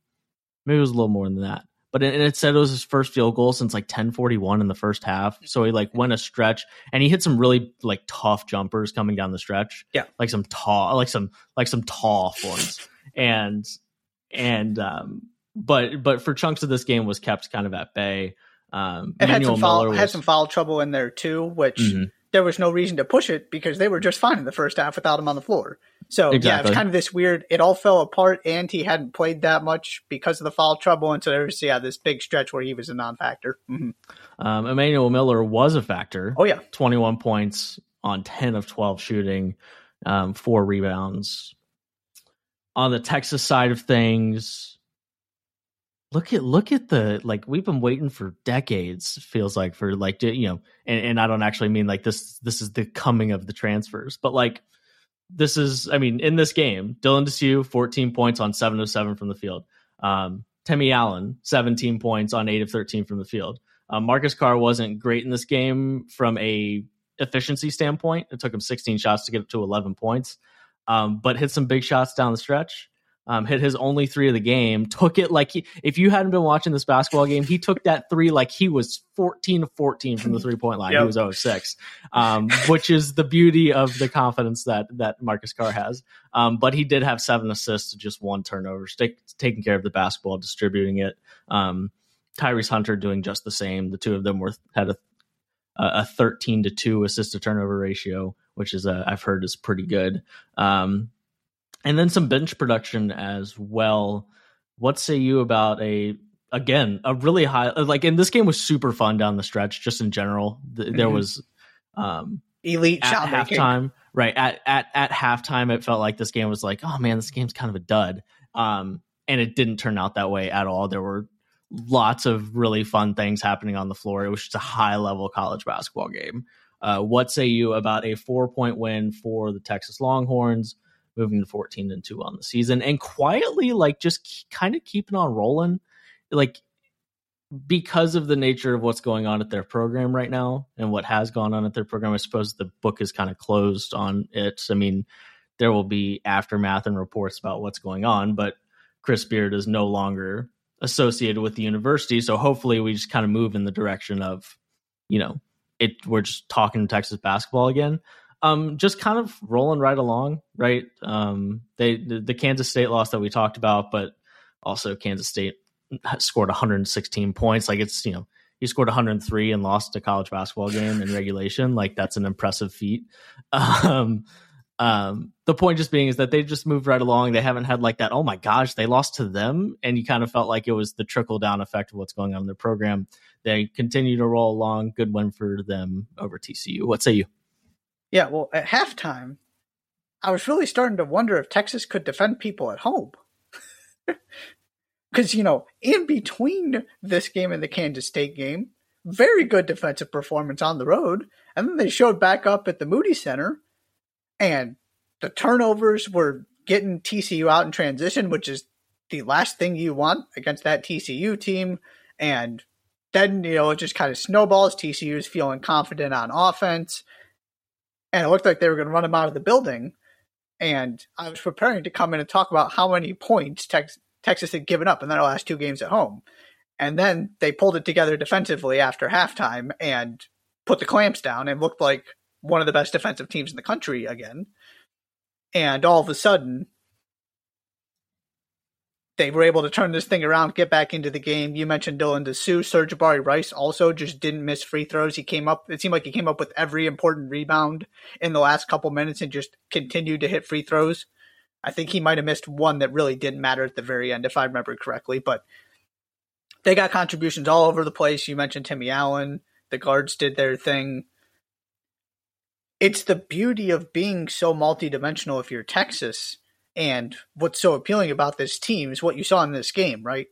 Maybe it was a little more than that. but it, it said it was his first field goal since like 1041 in the first half. So he like went a stretch and he hit some really like tough jumpers coming down the stretch. Yeah. Like some tall, like some, like some tall ones. And, and, um, but, but for chunks of this game was kept kind of at bay. Um, It had Emmanuel some foul, Miller was, had some foul trouble in there too, which Mhm. there was no reason to push it because they were just fine in the first half without him on the floor. So yeah, it was kind of this weird. It all fell apart, and he hadn't played that much because of the foul trouble, and so there was yeah this big stretch where he was a non-factor. hmm um, Emmanuel Miller was a factor. Oh yeah, 21 points on 10 of 12 shooting, um, four rebounds. On the Texas side of things, look at look at the like we've been waiting for decades. Feels like for like you know, and, and I don't actually mean like this. This is the coming of the transfers, but like this is. I mean, in this game, Dylan Disu 14 points on seven of seven from the field. Um, Timmy Allen 17 points on eight of 13 from the field. Uh, Marcus Carr wasn't great in this game from a efficiency standpoint. It took him 16 shots to get up to 11 points, um, but hit some big shots down the stretch. Um, hit his only three of the game. Took it like he, if you hadn't been watching this basketball game, he took that three like he was 14 to 14 from the three point line. He was 0 6, um, which is the beauty of the confidence that that Marcus Carr has. Um, but he did have seven assists to just one turnover, take, taking care of the basketball, distributing it. Um, Tyrese Hunter doing just the same. The two of them were had a a 13 to 2 assist to turnover ratio, which is uh, I've heard is pretty good. Um, and then some bench production as well. What say you about a again a really high like in this game was super fun down the stretch just in general. Th- There Mhm. was um elite at shot making. halftime, right? At at at halftime, it felt like this game was like, oh man, this game's kind of a dud. Um, and it didn't turn out that way at all. There were lots of really fun things happening on the floor. It was just a high level college basketball game. Uh, what say you about a four point win for the Texas Longhorns, moving to fourteen and two on the season, and quietly like just kind of keeping on rolling, like because of the nature of what's going on at their program right now and what has gone on at their program, I suppose the book is kind of closed on it. I mean, there will be aftermath and reports about what's going on, but Chris Beard is no longer associated with the university. So hopefully we just kind of move in the direction of, you know, it we're just talking Texas basketball again. Um, just kind of rolling right along, right? Um, they the, the Kansas State loss that we talked about, but also Kansas State scored 116 points. Like it's you know he scored 103 and lost a college basketball game in regulation. Like that's an impressive feat. Um, um, the point just being is that they just moved right along. They haven't had like that. Oh my gosh, they lost to them, and you kind of felt like it was the trickle down effect of what's going on in their program. They continue to roll along. Good win for them over TCU. What say you? Yeah, well, at halftime, I was really starting to wonder if Texas could defend people at home. Because, you know, in between this game and the Kansas State game, very good defensive performance on the road. And then they showed back up at the Moody Center, and the turnovers were getting TCU out in transition, which is the last thing you want against that TCU team. And then, you know, it just kind of snowballs. TCU is feeling confident on offense and it looked like they were going to run him out of the building. And I was preparing to come in and talk about how many points Tex- Texas had given up in their last two games at home. And then they pulled it together defensively after halftime and put the clamps down and looked like one of the best defensive teams in the country again. And all of a sudden, they were able to turn this thing around, get back into the game. You mentioned Dylan Disu. Serge Barry Rice also just didn't miss free throws. He came up, it seemed like he came up with every important rebound in the last couple minutes and just continued to hit free throws. I think he might have missed one that really didn't matter at the very end, if I remember correctly. But they got contributions all over the place. You mentioned Timmy Allen. The guards did their thing. It's the beauty of being so multidimensional if you're Texas and what's so appealing about this team is what you saw in this game, right?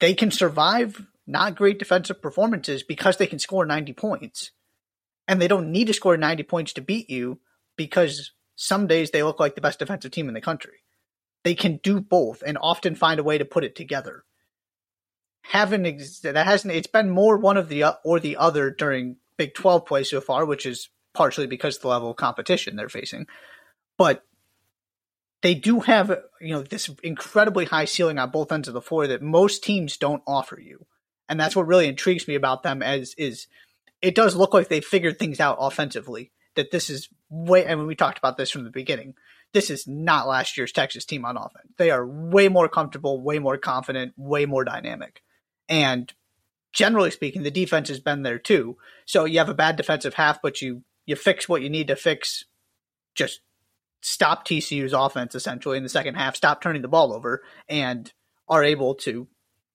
They can survive not great defensive performances because they can score 90 points. And they don't need to score 90 points to beat you because some days they look like the best defensive team in the country. They can do both and often find a way to put it together. Haven't ex- that hasn't it's been more one of the uh, or the other during Big 12 play so far, which is partially because of the level of competition they're facing. But they do have you know this incredibly high ceiling on both ends of the floor that most teams don't offer you, and that's what really intrigues me about them. As is, it does look like they figured things out offensively. That this is way, I and we talked about this from the beginning. This is not last year's Texas team on offense. They are way more comfortable, way more confident, way more dynamic, and generally speaking, the defense has been there too. So you have a bad defensive half, but you you fix what you need to fix. Just stop TCU's offense essentially in the second half, stop turning the ball over, and are able to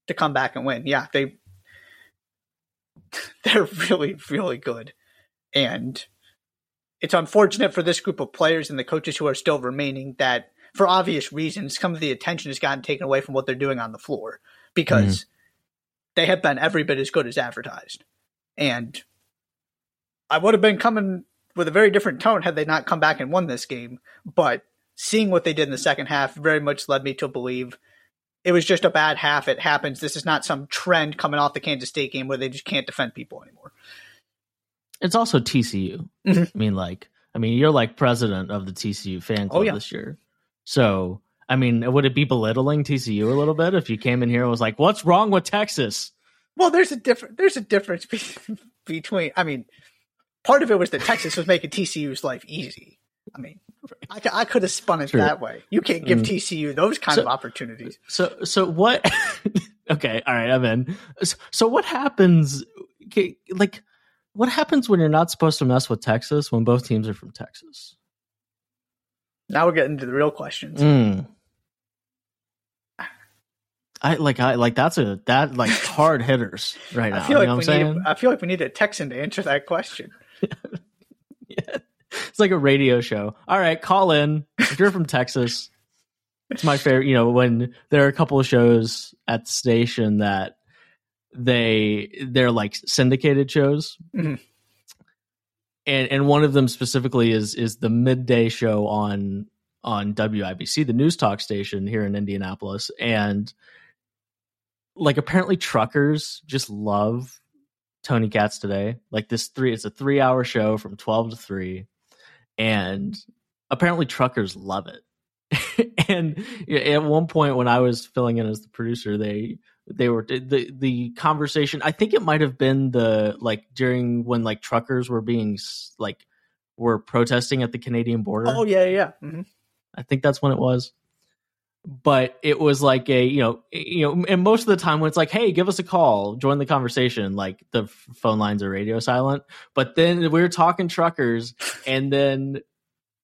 to come back and win. Yeah, they they're really really good, and it's unfortunate for this group of players and the coaches who are still remaining that for obvious reasons some of the attention has gotten taken away from what they're doing on the floor because mm. they have been every bit as good as advertised and i would have been coming with a very different tone had they not come back and won this game. But seeing what they did in the second half very much led me to believe it was just a bad half. It happens. This is not some trend coming off the Kansas State game where they just can't defend people anymore. It's also TCU. Mm-hmm. I mean, like, I mean, you're like president of the TCU fan club oh, yeah. this year. So, I mean, would it be belittling TCU a little bit if you came in here and was like, "What's wrong with Texas?" Well, there's a different there's a difference be- between. I mean, part of it was that Texas was making TCU's life easy. I mean, I, I could have spun it True. that way. You can't give mm. TCU those kind so, of opportunities. So, so what? okay, all right, I'm in. So, so what happens? Like, what happens when you're not supposed to mess with Texas when both teams are from Texas? Now we're getting to the real questions. Mm. I like I like that's a that like hard hitters right now. I feel like you know we need I feel like we need a Texan to answer that question. yeah. It's like a radio show. All right, call in if you're from Texas. It's my favorite. You know, when there are a couple of shows at the station that they they're like syndicated shows, mm-hmm. and and one of them specifically is is the midday show on on WIBC, the news talk station here in Indianapolis, and like apparently truckers just love Tony Katz today. Like this three, it's a three hour show from 12 to 3. And apparently truckers love it. and at one point when I was filling in as the producer, they they were the the conversation. I think it might have been the like during when like truckers were being like were protesting at the Canadian border. Oh yeah, yeah. Mm-hmm. I think that's when it was but it was like a you know you know and most of the time when it's like hey give us a call join the conversation like the phone lines are radio silent but then we were talking truckers and then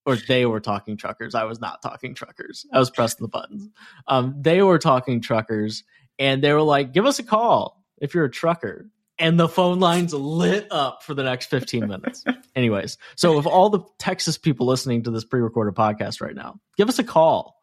or they were talking truckers i was not talking truckers i was pressing the buttons um they were talking truckers and they were like give us a call if you're a trucker and the phone lines lit up for the next 15 minutes. Anyways, so if all the Texas people listening to this pre-recorded podcast right now, give us a call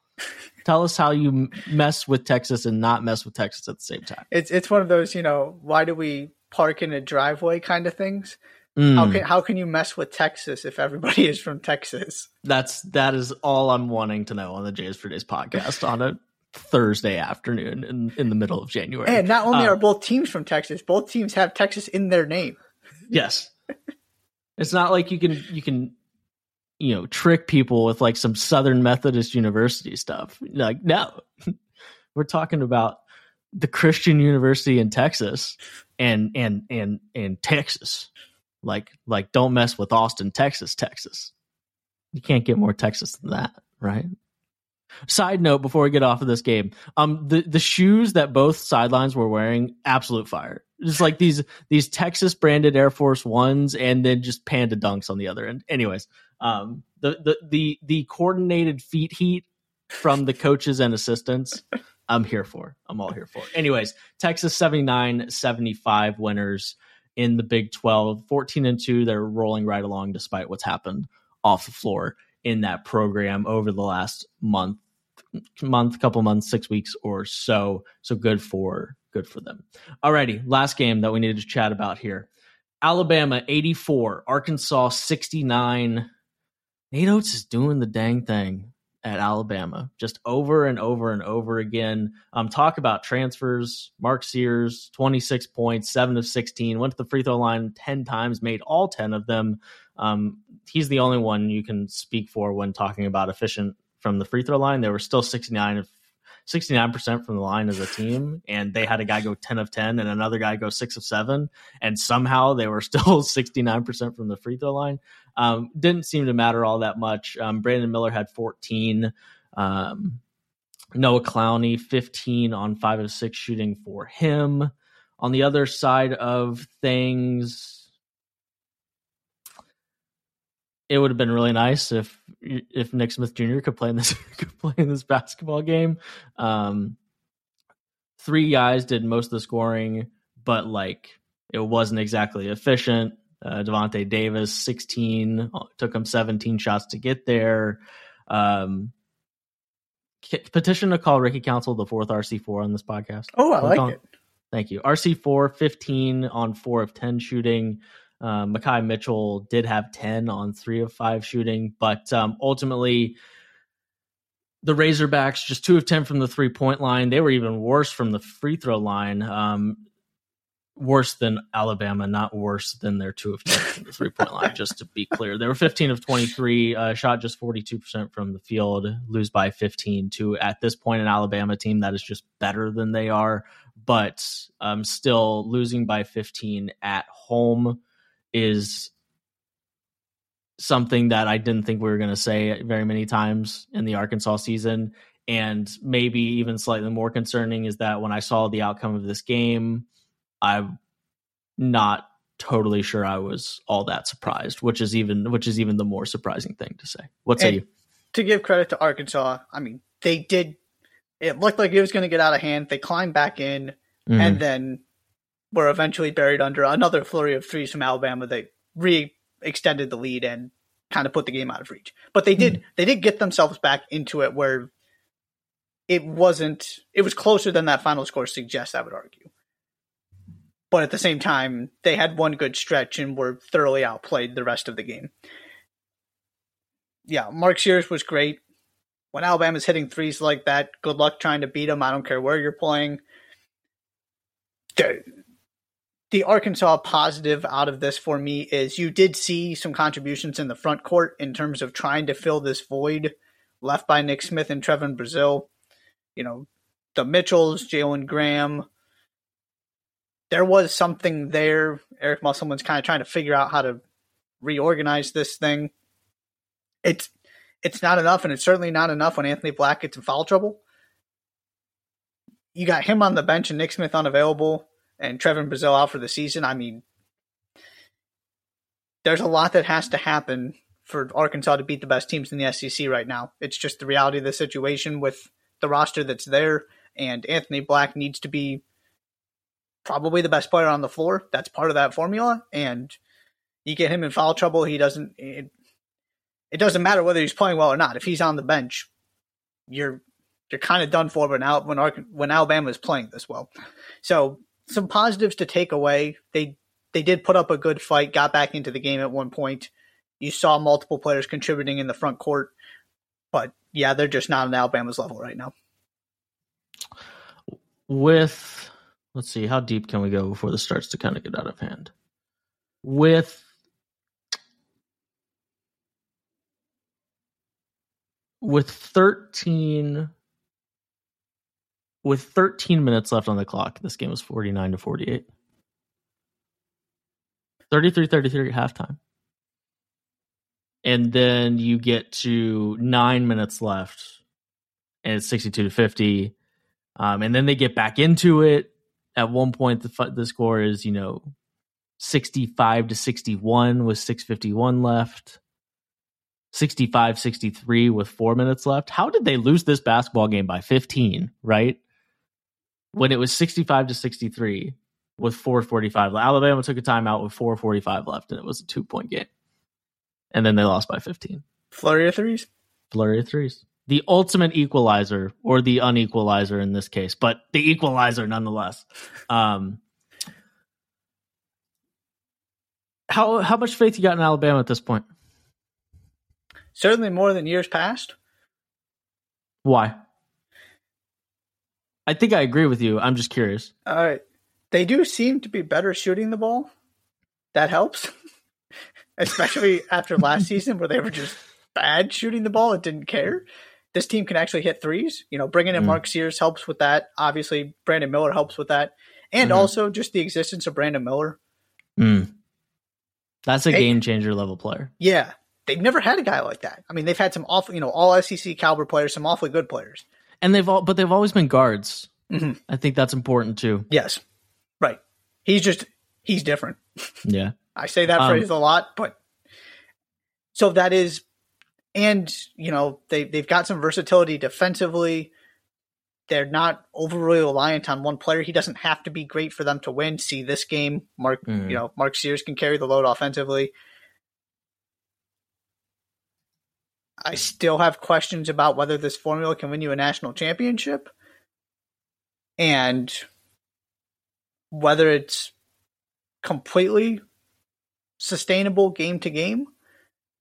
Tell us how you mess with Texas and not mess with Texas at the same time. It's it's one of those, you know, why do we park in a driveway kind of things. Mm. How can how can you mess with Texas if everybody is from Texas? That's that is all I'm wanting to know on the Jays for Days podcast on a Thursday afternoon in, in the middle of January. And not only um, are both teams from Texas, both teams have Texas in their name. Yes. it's not like you can you can you know trick people with like some Southern Methodist University stuff. Like no, we're talking about the Christian University in Texas and and and and Texas. Like like don't mess with Austin, Texas, Texas. You can't get more Texas than that, right? Side note before we get off of this game, um, the the shoes that both sidelines were wearing, absolute fire. Just like these these Texas branded Air Force Ones, and then just Panda Dunks on the other end. Anyways, um, the the the the coordinated feet heat from the coaches and assistants. I'm here for. I'm all here for. Anyways, Texas 79 75 winners in the Big 12, 14 and 2. They're rolling right along despite what's happened off the floor in that program over the last month, month, couple months, six weeks or so. So good for good for them. Alrighty, last game that we needed to chat about here. Alabama 84, Arkansas 69. Nate Oats is doing the dang thing at Alabama, just over and over and over again. Um, talk about transfers. Mark Sears, 26 points, 7 of 16, went to the free throw line 10 times, made all 10 of them. Um, he's the only one you can speak for when talking about efficient from the free throw line. They were still 69 69% from the line as a team and they had a guy go 10 of 10 and another guy go 6 of 7 and somehow they were still 69% from the free throw line. Um, didn't seem to matter all that much. Um, brandon miller had 14 um, noah clowney 15 on 5 of 6 shooting for him. On the other side of things it would have been really nice if if Nick Smith Jr. could play in this could play in this basketball game. Um, three guys did most of the scoring, but like it wasn't exactly efficient. Uh, Davonte Davis, 16, took him 17 shots to get there. Um, petition to call Ricky Council the fourth RC4 on this podcast. Oh, I like it. Thank you. RC4, 15 on four of 10 shooting. Um, Makhi Mitchell did have 10 on three of five shooting, but um, ultimately, the Razorbacks just two of 10 from the three point line. They were even worse from the free throw line. Um, worse than Alabama, not worse than their two of 10 from the three point line, just to be clear. They were 15 of 23, uh, shot just 42% from the field, lose by 15 to at this point an Alabama team that is just better than they are, but um, still losing by 15 at home is something that I didn't think we were going to say very many times in the Arkansas season. And maybe even slightly more concerning is that when I saw the outcome of this game, I'm not totally sure I was all that surprised, which is even which is even the more surprising thing to say. What say you? To give credit to Arkansas, I mean, they did it looked like it was going to get out of hand. They climbed back in mm-hmm. and then were eventually buried under another flurry of threes from Alabama that re-extended the lead and kind of put the game out of reach. But they did mm. they did get themselves back into it where it wasn't it was closer than that final score suggests, I would argue. But at the same time, they had one good stretch and were thoroughly outplayed the rest of the game. Yeah, Mark Sears was great. When Alabama's hitting threes like that, good luck trying to beat them. I don't care where you're playing the Arkansas positive out of this for me is you did see some contributions in the front court in terms of trying to fill this void left by Nick Smith and Trevon Brazile. You know, the Mitchells, Jalen Graham. There was something there. Eric Musselman's kind of trying to figure out how to reorganize this thing. It's it's not enough, and it's certainly not enough when Anthony Black gets in foul trouble. You got him on the bench and Nick Smith unavailable and Trevon Brazile out for the season, I mean, there's a lot that has to happen for Arkansas to beat the best teams in the SEC right now. It's just the reality of the situation with the roster that's there, and Anthony Black needs to be probably the best player on the floor. That's part of that formula, and you get him in foul trouble, he doesn't. It, it doesn't matter whether he's playing well or not. If he's on the bench, you're you're kind of done for when when when Alabama is playing this well. So some positives to take away. They they did put up a good fight, got back into the game at one point. You saw multiple players contributing in the front court, but yeah, they're just not on Alabama's level right now. With let's see, how deep can we go before this starts to kind of get out of hand? With with 13 with 13 minutes left on the clock, this game was 49 to 48. 33 33 at halftime. And then you get to nine minutes left, and it's 62 to 50. Um, and then they get back into it. At one point, the, the score is, you know, 65 to 61 with 651 left. 65 63 with four minutes left. How did they lose this basketball game by 15, right? When it was 65 to 63 with 445 Alabama took a timeout with 445 left and it was a two point game. And then they lost by 15. Flurry of threes? Flurry of threes. The ultimate equalizer or the unequalizer in this case, but the equalizer nonetheless. Um, how how much faith you got in Alabama at this point? Certainly more than years past. Why? I think I agree with you. I'm just curious. All right. They do seem to be better shooting the ball. That helps. Especially after last season where they were just bad shooting the ball and didn't care. this team can actually hit threes. You know, bringing in Mm. Mark Sears helps with that. Obviously, Brandon Miller helps with that, and Mhm. also just the existence of Brandon Miller. Mm. That's a game changer level player. Yeah, they've never had a guy like that. I mean, they've had some awful, you know, all SEC caliber players, some awfully good players. And they've all but they've always been guards. Mhm. I think that's important too. Yes, right. He's just he's different. Yeah. I say that Um, phrase a lot, but so that is, and you know they they've got some versatility defensively. They're not overly reliant on one player. He doesn't have to be great for them to win. See this game, Mark. Mhm. You know, Mark Sears can carry the load offensively. I still have questions about whether this formula can win you a national championship, and whether it's completely sustainable game to game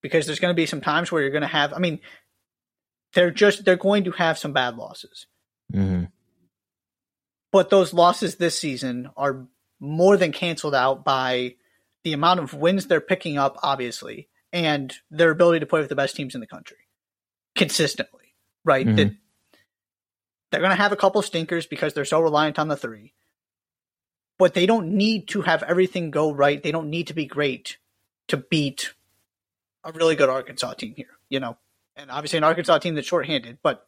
because there's going to be some times where you're going to have i mean they're just they're going to have some bad losses Mm-hmm. but those losses this season are more than canceled out by the amount of wins they're picking up obviously and their ability to play with the best teams in the country consistently right? Mhm. that they're going to have a couple stinkers because they're so reliant on the three but they don't need to have everything go right. They don't need to be great to beat a really good arkansas team here you know? And obviously an arkansas team that's shorthanded but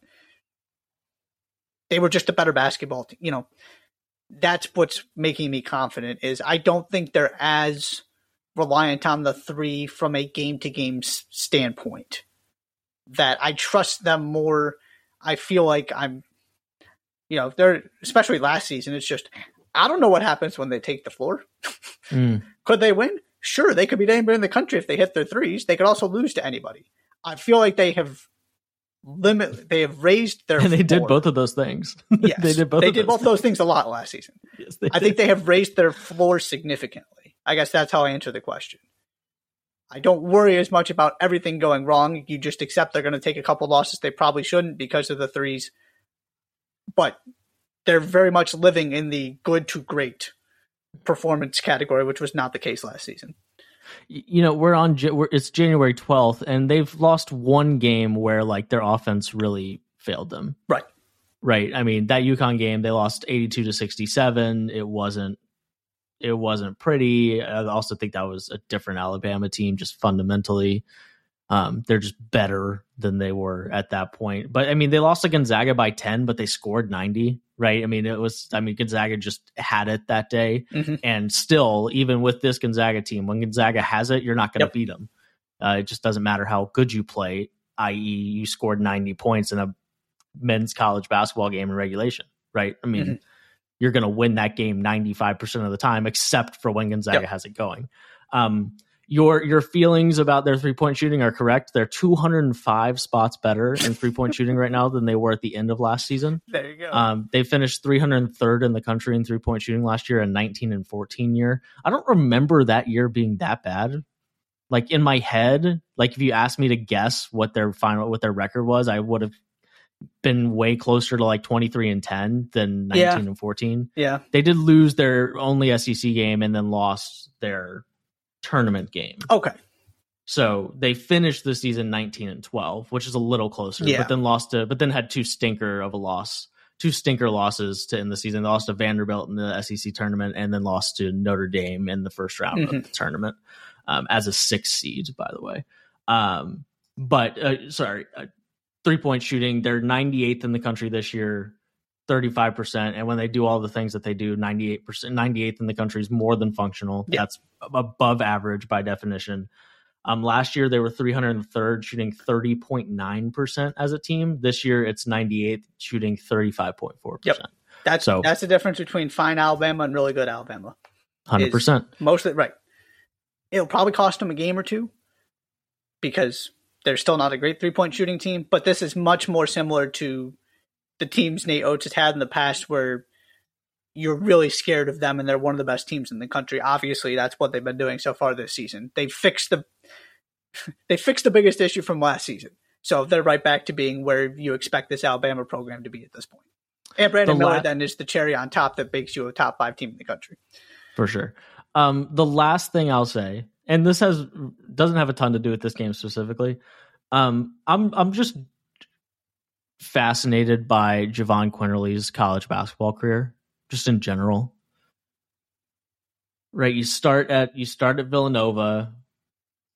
they were just a better basketball team you know? That's what's making me confident is i don't think they're as reliant on the three from a game to game standpoint that i trust them more i feel like i'm you know they're especially last season it's just i don't know what happens when they take the floor Mm. could they win sure they could beat anybody in the country if they hit their threes they could also lose to anybody i feel like they have limit they have raised their And they did both of those things. Yes, they did both. They of did those both those things a lot last season. Yes, I think they have raised their floor significantly. I guess that's how I answer the question. I don't worry as much about everything going wrong. You just accept they're going to take a couple losses they probably shouldn't because of the threes. But they're very much living in the good to great performance category, which was not the case last season. You know we're on it's january 12th and they've lost one game where like their offense really failed them Right. right i mean that UConn game they lost 82 to 67 it wasn't it wasn't pretty i also think that was a different alabama team just fundamentally um they're just better than they were at that point but i mean they lost to gonzaga by 10 but they scored 90 right i mean it was i mean gonzaga just had it that day Mhm. and still, even with this Gonzaga team, when Gonzaga has it, you're not going to Yep. beat them. Uh, it just doesn't matter how good you play, i.e., you scored 90 points in a men's college basketball game in regulation, right? I mean, Mhm. You're going to win that game 95% of the time, except for when Gonzaga Yep. has it going. Um, your your feelings about their three point shooting are correct. They're 205 spots better in three point shooting right now than they were at the end of last season. There you go. Um, they finished 303rd in the country in three point shooting last year, a 19 and 14 year. I don't remember that year being that bad. Like in my head, like if you asked me to guess what their final, what their record was, I would have been way closer to like 23 and 10 than 19 Yeah. and 14. yeah. They did lose their only SEC game and then lost their tournament game. Okay. So they finished the season 19 and 12, which is a little closer, Yeah. but then lost to, but then had two stinker of a loss, two stinker losses to end the season. They lost to Vanderbilt in the SEC tournament and then lost to Notre Dame in the first round Mhm. of the tournament um, as a six seed, by the way. Um, but uh, sorry, uh, three point shooting, they're 98th in the country this year. 35% and when they do all the things that they do 98% 98th in the country is more than functional Yeah. that's above average by definition um, last year they were 303rd, shooting 30.9% as a team. This year it's 98th, shooting 35.4%. Yep. That's So- that's the difference between fine Alabama and really good Alabama. 100%. Mostly right. It'll probably cost them a game or two because they're still not a great three point shooting team. But this is much more similar to the teams Nate Oats has had in the past where you're really scared of them and they're one of the best teams in the country. Obviously, that's what they've been doing so far this season. They fixed the they fixed the biggest issue from last season. So they're right back to being where you expect this Alabama program to be at this point. And Brandon The la- Miller then is the cherry on top that makes you a top five team in the country. for sure. Um, the last thing I'll say, and this has doesn't have a ton to do with this game specifically. Um, I'm I'm just fascinated by Jahvon Quinerly's college basketball career, just in general. Right, you start at you start at Villanova,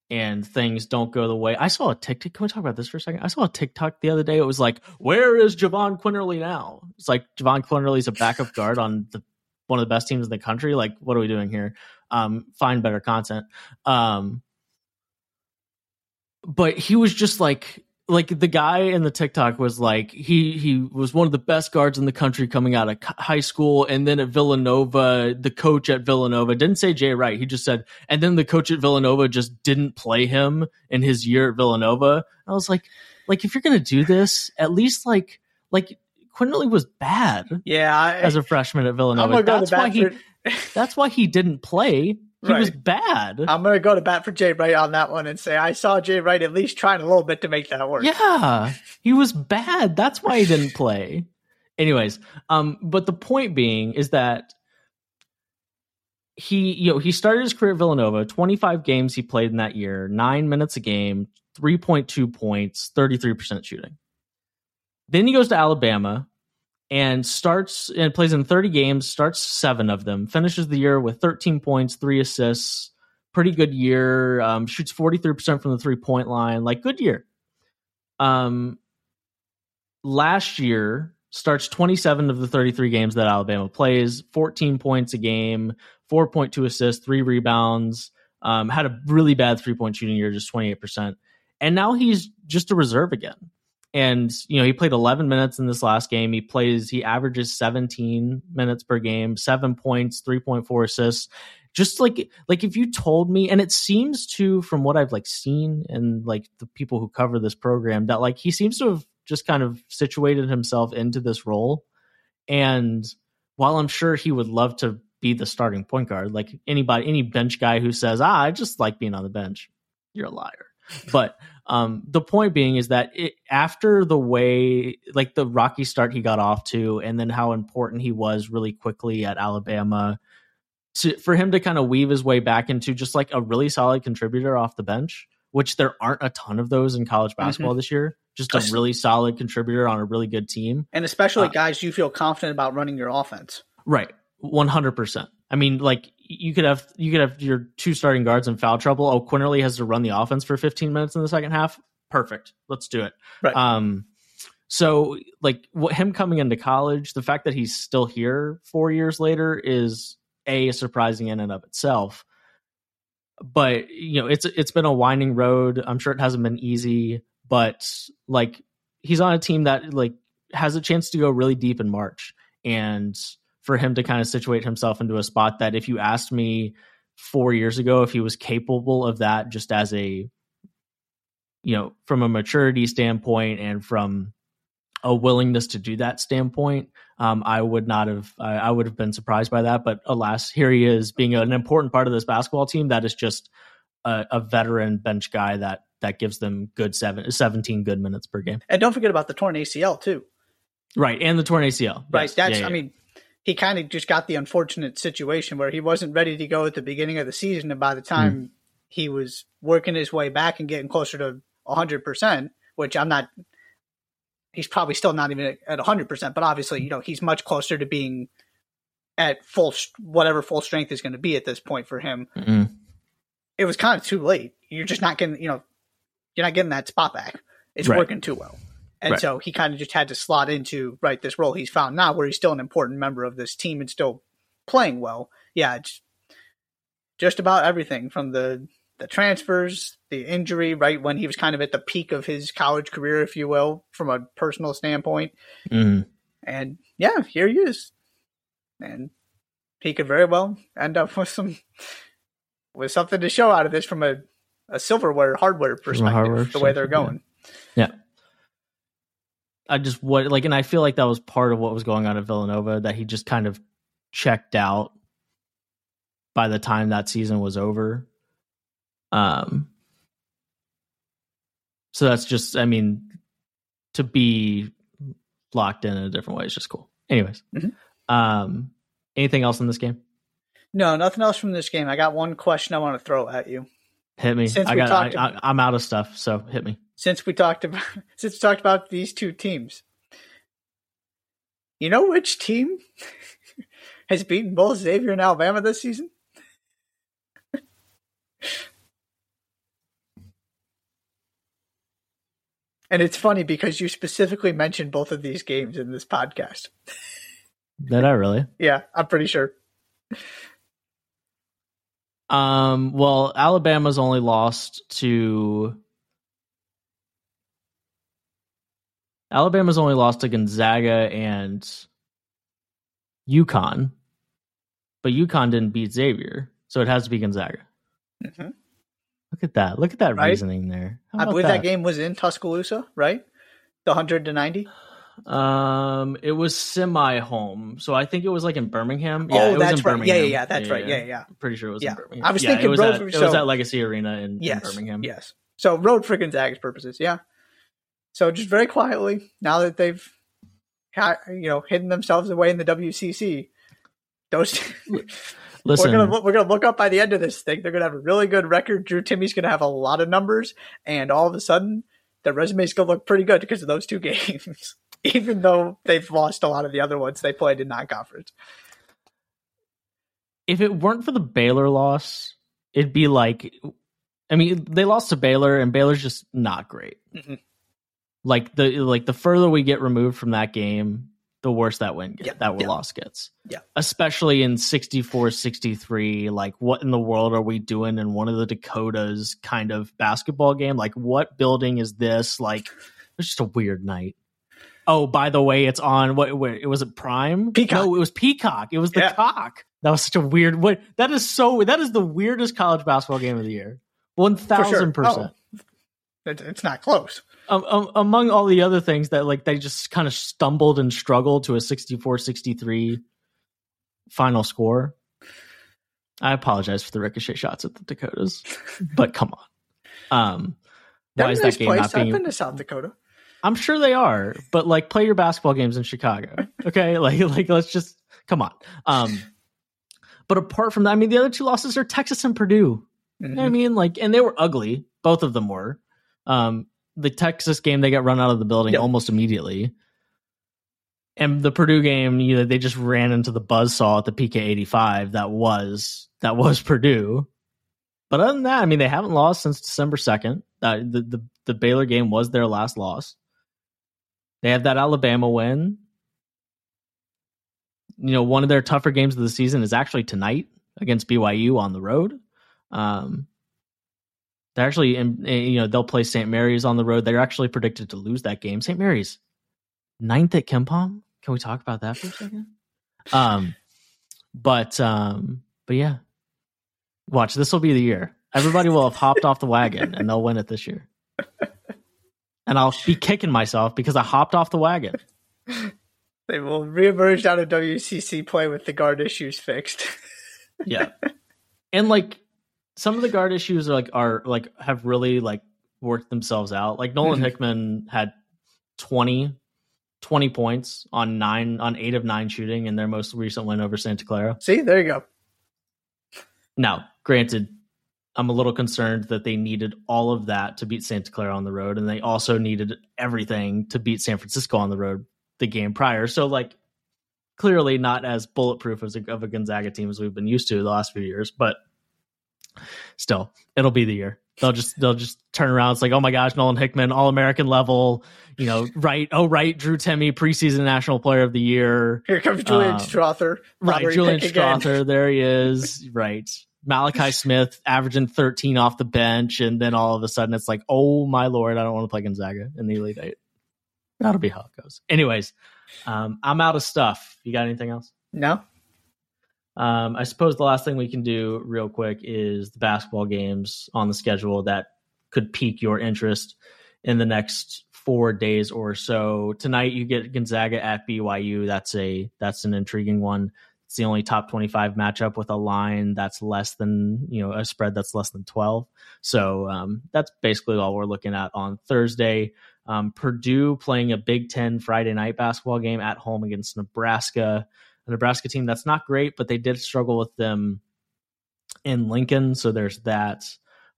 and things don't go the way. I saw a TikTok. Can we talk about this for a second? I saw a TikTok the other day. It was like, "Where is Jahvon Quinerly now?" It's like Jahvon Quinerly's a backup guard on the one of the best teams in the country. Like, what are we doing here? Um, find better content. Um, but he was just like like the guy in the TikTok was like he he was one of the best guards in the country coming out of high school, and then at Villanova, the coach at Villanova didn't say Jay Wright. He just said, and then the coach at Villanova just didn't play him in his year at Villanova. I was like, like if you're gonna do this, at least like like Quinerly was bad. Yeah, I, as a freshman at Villanova. That's why he. That's why he didn't play he right. was bad. I'm going to go to bat for Jay Wright on that one and say I saw Jay Wright at least trying a little bit to make that work. Yeah, he was bad. That's why he didn't play. Anyways, um, but the point being is that he, you know, he started his career at Villanova. 25 games he played in that year, nine minutes a game, 3.2 points, 33% shooting. Then he goes to Alabama, and starts and plays in 30 games, starts seven of them, finishes the year with 13 points, three assists, pretty good year. Um, shoots 43% from the three point line, like good year. Um, last year starts 27 of the 33 games that Alabama plays, 14 points a game, 4.2 assists, three rebounds. Um, had a really bad three point shooting year, just 28%. And now he's just a reserve again and you know he played 11 minutes in this last game. He plays he averages 17 minutes per game 7 points 3.4 assists. Just like like if you told me and it seems to from what i've like seen and like the people who cover this program that like he seems to have just kind of situated himself into this role. And while i'm sure he would love to be the starting point guard like anybody any bench guy who says ah i just like being on the bench you're a liar but um, the point being is that it, after the way, like the rocky start he got off to, and then how important he was really quickly at Alabama, to, for him to kind of weave his way back into just like a really solid contributor off the bench, which there aren't a ton of those in college mm-hmm. basketball mm-hmm. this year. Just a really solid contributor on a really good team, and especially uh, guys you feel confident about running your offense. Right, one hundred percent. I mean, like you could have you could have your two starting guards in foul trouble. Oh, Quinerly has to run the offense for 15 minutes in the second half. Perfect. Let's do it. Right. Um, so like what him coming into college, the fact that he's still here four years later is a surprising in and of itself. But you know, it's it's been a winding road. I'm sure it hasn't been easy, but like he's on a team that like has a chance to go really deep in March and for him to kind of situate himself into a spot that if you asked me four years ago if he was capable of that just as a you know from a maturity standpoint and from a willingness to do that standpoint um, i would not have I, I, would have been surprised by that but alas here he is being an important part of this basketball team that is just a, a veteran bench guy that that gives them good seven, 17 good minutes per game and don't forget about the torn acl too right and the torn acl right yes. that's yeah, yeah. i mean he kind of just got the unfortunate situation where he wasn't ready to go at the beginning of the season, and by the time mm. he was working his way back and getting closer to 100%, which I'm not, he's probably still not even at 100%, but obviously, you know, he's much closer to being at full, whatever full strength is going to be at this point for him. Mm-hmm. It was kind of too late. You're just not getting, you know, you're not getting that spot back. It's right. working too well. And right. so he kind of just had to slot into right this role he's found now, where he's still an important member of this team and still playing well. Yeah, just about everything from the the transfers, the injury, right when he was kind of at the peak of his college career, if you will, from a personal standpoint. Mm-hmm. And yeah, here he is, and he could very well end up with some with something to show out of this from a a silverware hardware perspective, hardware the way they're going. yeah. yeah. I just what like, and I feel like that was part of what was going on at Villanova that he just kind of checked out by the time that season was over. Um, so that's just, I mean, to be locked in in a different way is just cool. Anyways, mm-hmm. um, anything else in this game? No, nothing else from this game. I got one question I want to throw at you. Hit me. Since I got, I, I, I'm out of stuff, so hit me since we talked about since we talked about these two teams. You know which team has beaten both Xavier and Alabama this season? and it's funny because you specifically mentioned both of these games in this podcast. Did I really? yeah, I'm pretty sure. Um, well, Alabama's only lost to Alabama's only lost to Gonzaga and UConn, but UConn didn't beat Xavier, so it has to be Gonzaga. Mm-hmm. Look at that! Look at that Right? reasoning there. I believe that? game was in Tuscaloosa, right? The 100 to 90. Um, it was semi home, so I think it was like in Birmingham. Yeah, oh, it was that's right. Yeah, yeah, yeah. That's right. Yeah, yeah. Pretty sure it was Yeah. in Birmingham. I was Yeah, thinking it was, road at, for- it was at Legacy Arena in, in Birmingham. Yes. So road for Gonzaga's purposes. Yeah. So just very quietly, now that they've, ha- you know, hidden themselves away in the WCC, those Listen, we're gonna look- we're gonna look up by the end of this thing. They're gonna have a really good record. Drew Timme's gonna have a lot of numbers, and all of a sudden, their resume's gonna look pretty good because of those two games. Even though they've lost a lot of the other ones they played in non-conference. if it weren't for the Baylor loss, it'd be like, I mean, they lost to Baylor, and Baylor's just not great. Mhm. Like the like the further we get removed from that game, the worse that win get, Yeah, that yeah. loss gets. Yeah. especially in 64-63. Like, what in the world are we doing in one of the Dakotas kind of basketball game? Like, what building is this? Like, it's just a weird night. Oh, by the way, it's on what? Where it was it Prime? Peacock. No, it was Peacock. It was the Yeah. cock. That was such a weird. What? That is so. That is the weirdest college basketball game of the year. One For sure. Oh. thousand percent. Oh, it's not close. Um, um, among all the other things that like they just kind of stumbled and struggled to a 64-63 final score. I apologize for the ricochet shots at the Dakotas, but come on. Um, why a is nice that game place. not I've being? been to South Dakota. I'm sure they are, but like play your basketball games in Chicago. Okay, like like let's just come on. Um, but apart from that, I mean the other two losses are Texas and Purdue. You know what I Mhm. mean? Like, and they were ugly. Both of them were. Um, the Texas game, they got run out of the building Yep. almost immediately. And the Purdue game, you know, they just ran into the buzzsaw at the PK eighty five. That was that was Purdue. But other than that, I mean, they haven't lost since December second. Uh, the, the the Baylor game was their last loss. They have that Alabama win. You know, one of their tougher games of the season is actually tonight against BYU on the road. Um, they're actually, in, eh, you know, they'll play St. Mary's on the road. They're actually predicted to lose that game. St. Mary's ninth at KenPom. Can we talk about that for a second? Um, but um, but yeah, watch. This will be the year. Everybody will have hopped off the wagon, and they'll win it this year. And I'll be kicking myself because I hopped off the wagon. They will reemerge out of WCC play with the guard issues fixed. Yeah. and like some of the guard issues are like are like have really like worked themselves out. Like Nolan Mhm. Hickman had 20 20 points on 9 on 8 of 9 shooting in their most recent win over Santa Clara. See, there you go. Now, granted, I'm a little concerned that they needed all of that to beat Santa Clara on the road and they also needed everything to beat San Francisco on the road the game prior. So like clearly not as bulletproof as a, of a Gonzaga team as we've been used to the last few years, but still, it'll be the year. They'll just they'll just turn around. It's like, oh my gosh, Nolan Hickman, all American level, you know, right? Oh right, Drew Timme, preseason National Player of the Year, Here comes Julian Um, Strawther. right? Julian. Strawther, there he is, right? Malachi Smith averaging 13 off the bench, and then all of a sudden it's like, oh my lord, I don't want to play Gonzaga in the Elite Eight. That'll be how it goes. Anyways, um, I'm out of stuff. You got anything else? No, Um, I suppose the last thing we can do real quick is the basketball games on the schedule that could pique your interest in the next four days or so. Tonight you get Gonzaga at BYU. That's a that's an intriguing one. It's the only top 25 matchup with a line that's less than, you know, a spread that's less than 12. So um, that's basically all we're looking at on Thursday. Um, Purdue playing a Big Ten Friday night basketball game at home against Nebraska Nebraska team that's not great, but they did struggle with them in Lincoln. So there's that.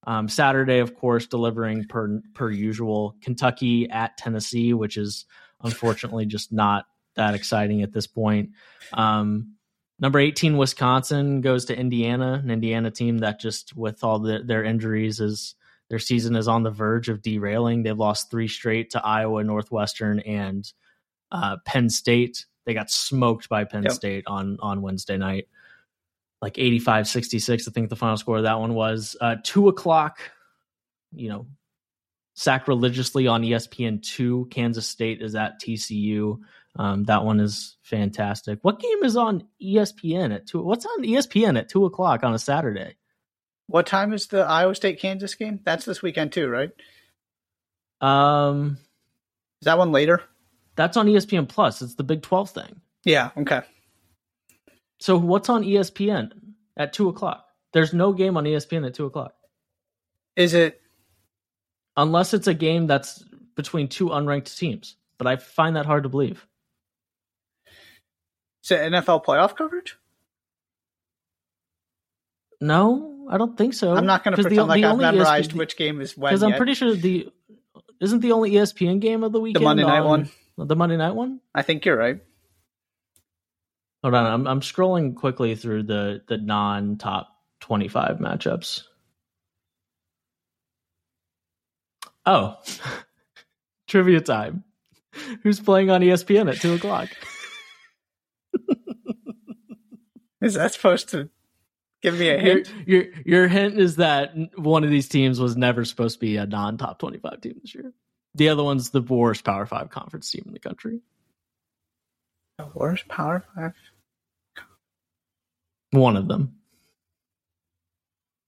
Um, Saturday, of course, delivering per per usual. Kentucky at Tennessee, which is unfortunately just not that exciting at this point. Um, number 18 Wisconsin goes to Indiana, an Indiana team that just with all the, their injuries is their season is on the verge of derailing. They've lost three straight to Iowa, Northwestern, and uh, Penn State. They got smoked by Penn yep. State on on Wednesday night, like 85 66. I think the final score of that one was. Uh, two o'clock, you know, sacrilegiously on ESPN2. Kansas State is at TCU. Um, that one is fantastic. What game is on ESPN at two? What's on ESPN at two o'clock on a Saturday? What time is the Iowa State Kansas game? That's this weekend too, right? Um, is that one later? That's on ESPN Plus. It's the Big Twelve thing. Yeah. Okay. So what's on ESPN at two o'clock? There's no game on ESPN at two o'clock. Is it? Unless it's a game that's between two unranked teams, but I find that hard to believe. Is it NFL playoff coverage? No, I don't think so. I'm not going to pretend the, like the I've memorized ESPN, which game is when. Because I'm pretty sure the isn't the only ESPN game of the weekend the Monday night on, one. The Monday night one. I think you're right. Hold on, I'm I'm scrolling quickly through the the non top 25 matchups. Oh, trivia time. Who's playing on ESPN at two o'clock? Is that supposed to give me a hint? Your, your, your hint is that one of these teams was never supposed to be a non top twenty five team this year. The other one's the worst Power Five conference team in the country. The worst Power Five. One of them.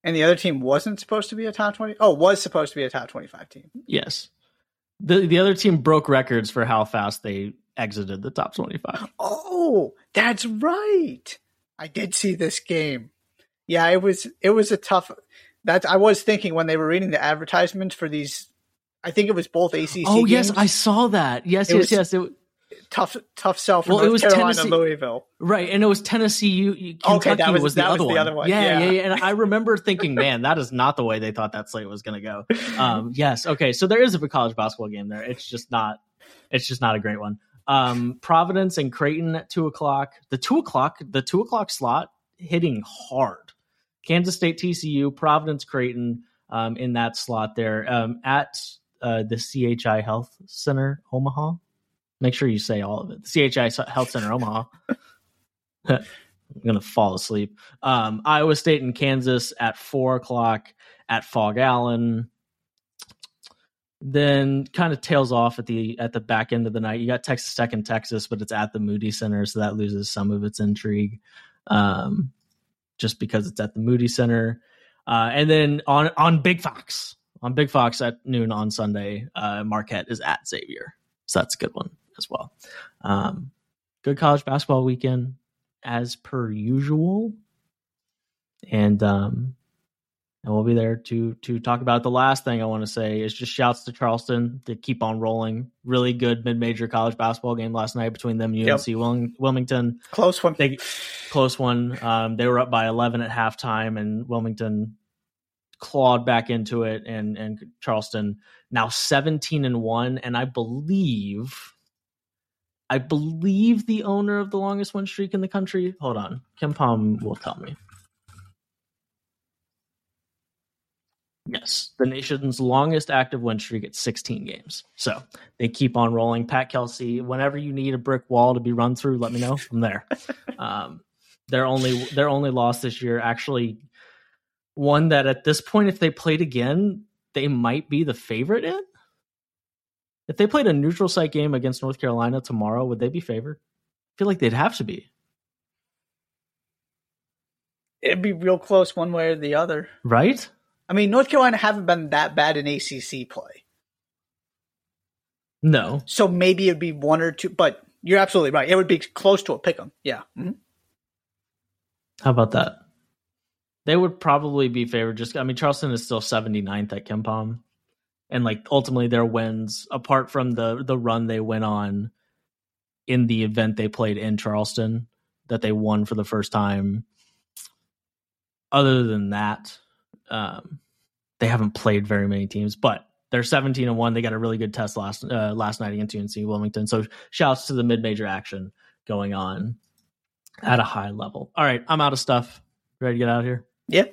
And the other team wasn't supposed to be a top twenty. Oh, was supposed to be a top twenty five team. Yes. The the other team broke records for how fast they exited the top 25. Oh, that's right. I did see this game. Yeah, it was it was a tough that I was thinking when they were reading the advertisements for these I think it was both ACC Oh games. yes, I saw that. Yes, it yes, yes. It, tough tough sell for well, North it was Carolina Tennessee, Louisville. Right, and it was Tennessee You, Kentucky okay, that was, was the, that other, was the other one. Yeah, yeah, yeah, yeah, And I remember thinking, man, that is not the way they thought that slate was going to go. Um, yes, okay. So there is a college basketball game there. It's just not it's just not a great one. Um, Providence and Creighton at two o'clock. The two o'clock, the two o'clock slot hitting hard. Kansas State, TCU, Providence, Creighton um, in that slot there um, at uh, the CHI Health Center, Omaha. Make sure you say all of it. The CHI Health Center, Omaha. I'm gonna fall asleep. Um, Iowa State and Kansas at four o'clock at Phog Allen then kind of tails off at the at the back end of the night. You got Texas Tech and Texas, but it's at the Moody Center, so that loses some of its intrigue, um, just because it's at the Moody Center. Uh, and then on on Big Fox on Big Fox at noon on Sunday, uh, Marquette is at Xavier, so that's a good one as well. Um, good college basketball weekend as per usual, and um, and we'll be there to to talk about it. the last thing I want to say is just shouts to Charleston to keep on rolling. Really good mid major college basketball game last night between them and UNC yep. Wilmington. Close one. They, close one. Um, they were up by eleven at halftime, and Wilmington clawed back into it, and and Charleston now seventeen and one, and I believe. I believe the owner of the longest win streak in the country. Hold on, KenPom will tell me. Yes, the nation's longest active win streak at 16 games. So they keep on rolling. Pat Kelsey, whenever you need a brick wall to be run through, let me know. I'm there. um, their only their only loss this year, actually, one that at this point, if they played again, they might be the favorite in. If they played a neutral site game against North Carolina tomorrow, would they be favored? I feel like they'd have to be. It'd be real close one way or the other. Right? I mean, North Carolina haven't been that bad in ACC play. No. So maybe it'd be one or two, but you're absolutely right. It would be close to a pick 'em. Yeah. Mm-hmm. How about that? They would probably be favored. Just I mean, Charleston is still 79th at KenPom, and like ultimately their wins, apart from the the run they went on in the event they played in Charleston, that they won for the first time. Other than that, um, they haven't played very many teams, but they're 17 and one. They got a really good test last uh, last night against UNC Wilmington. So shouts to the mid major action going on at a high level. All right, I'm out of stuff. Ready to get out of here? Yeah.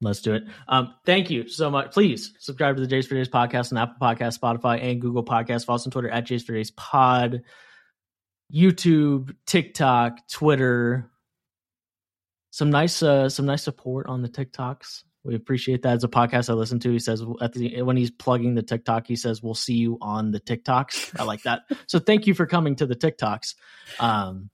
Let's do it. Um, thank you so much. Please subscribe to the Jays for Days podcast on Apple Podcast, Spotify, and Google Podcasts. Follow us on Twitter at Jays for Days Pod, YouTube, TikTok, Twitter. Some nice, uh, some nice support on the TikToks. We appreciate that. As a podcast I listen to, he says at the when he's plugging the TikTok, he says, "We'll see you on the TikToks." I like that. so thank you for coming to the TikToks. Um,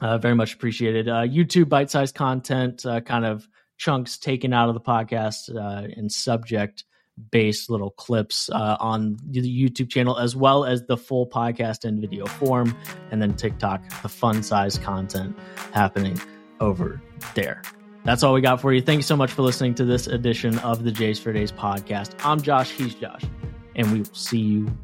uh, very much appreciated. Uh, YouTube bite-sized content, uh, kind of chunks taken out of the podcast uh, and subject based little clips uh, on the YouTube channel, as well as the full podcast in video form, and then TikTok, the fun size content happening over there. That's all we got for you. Thank you so much for listening to this edition of the Jays for Days podcast. I'm Josh, he's Josh, and we will see you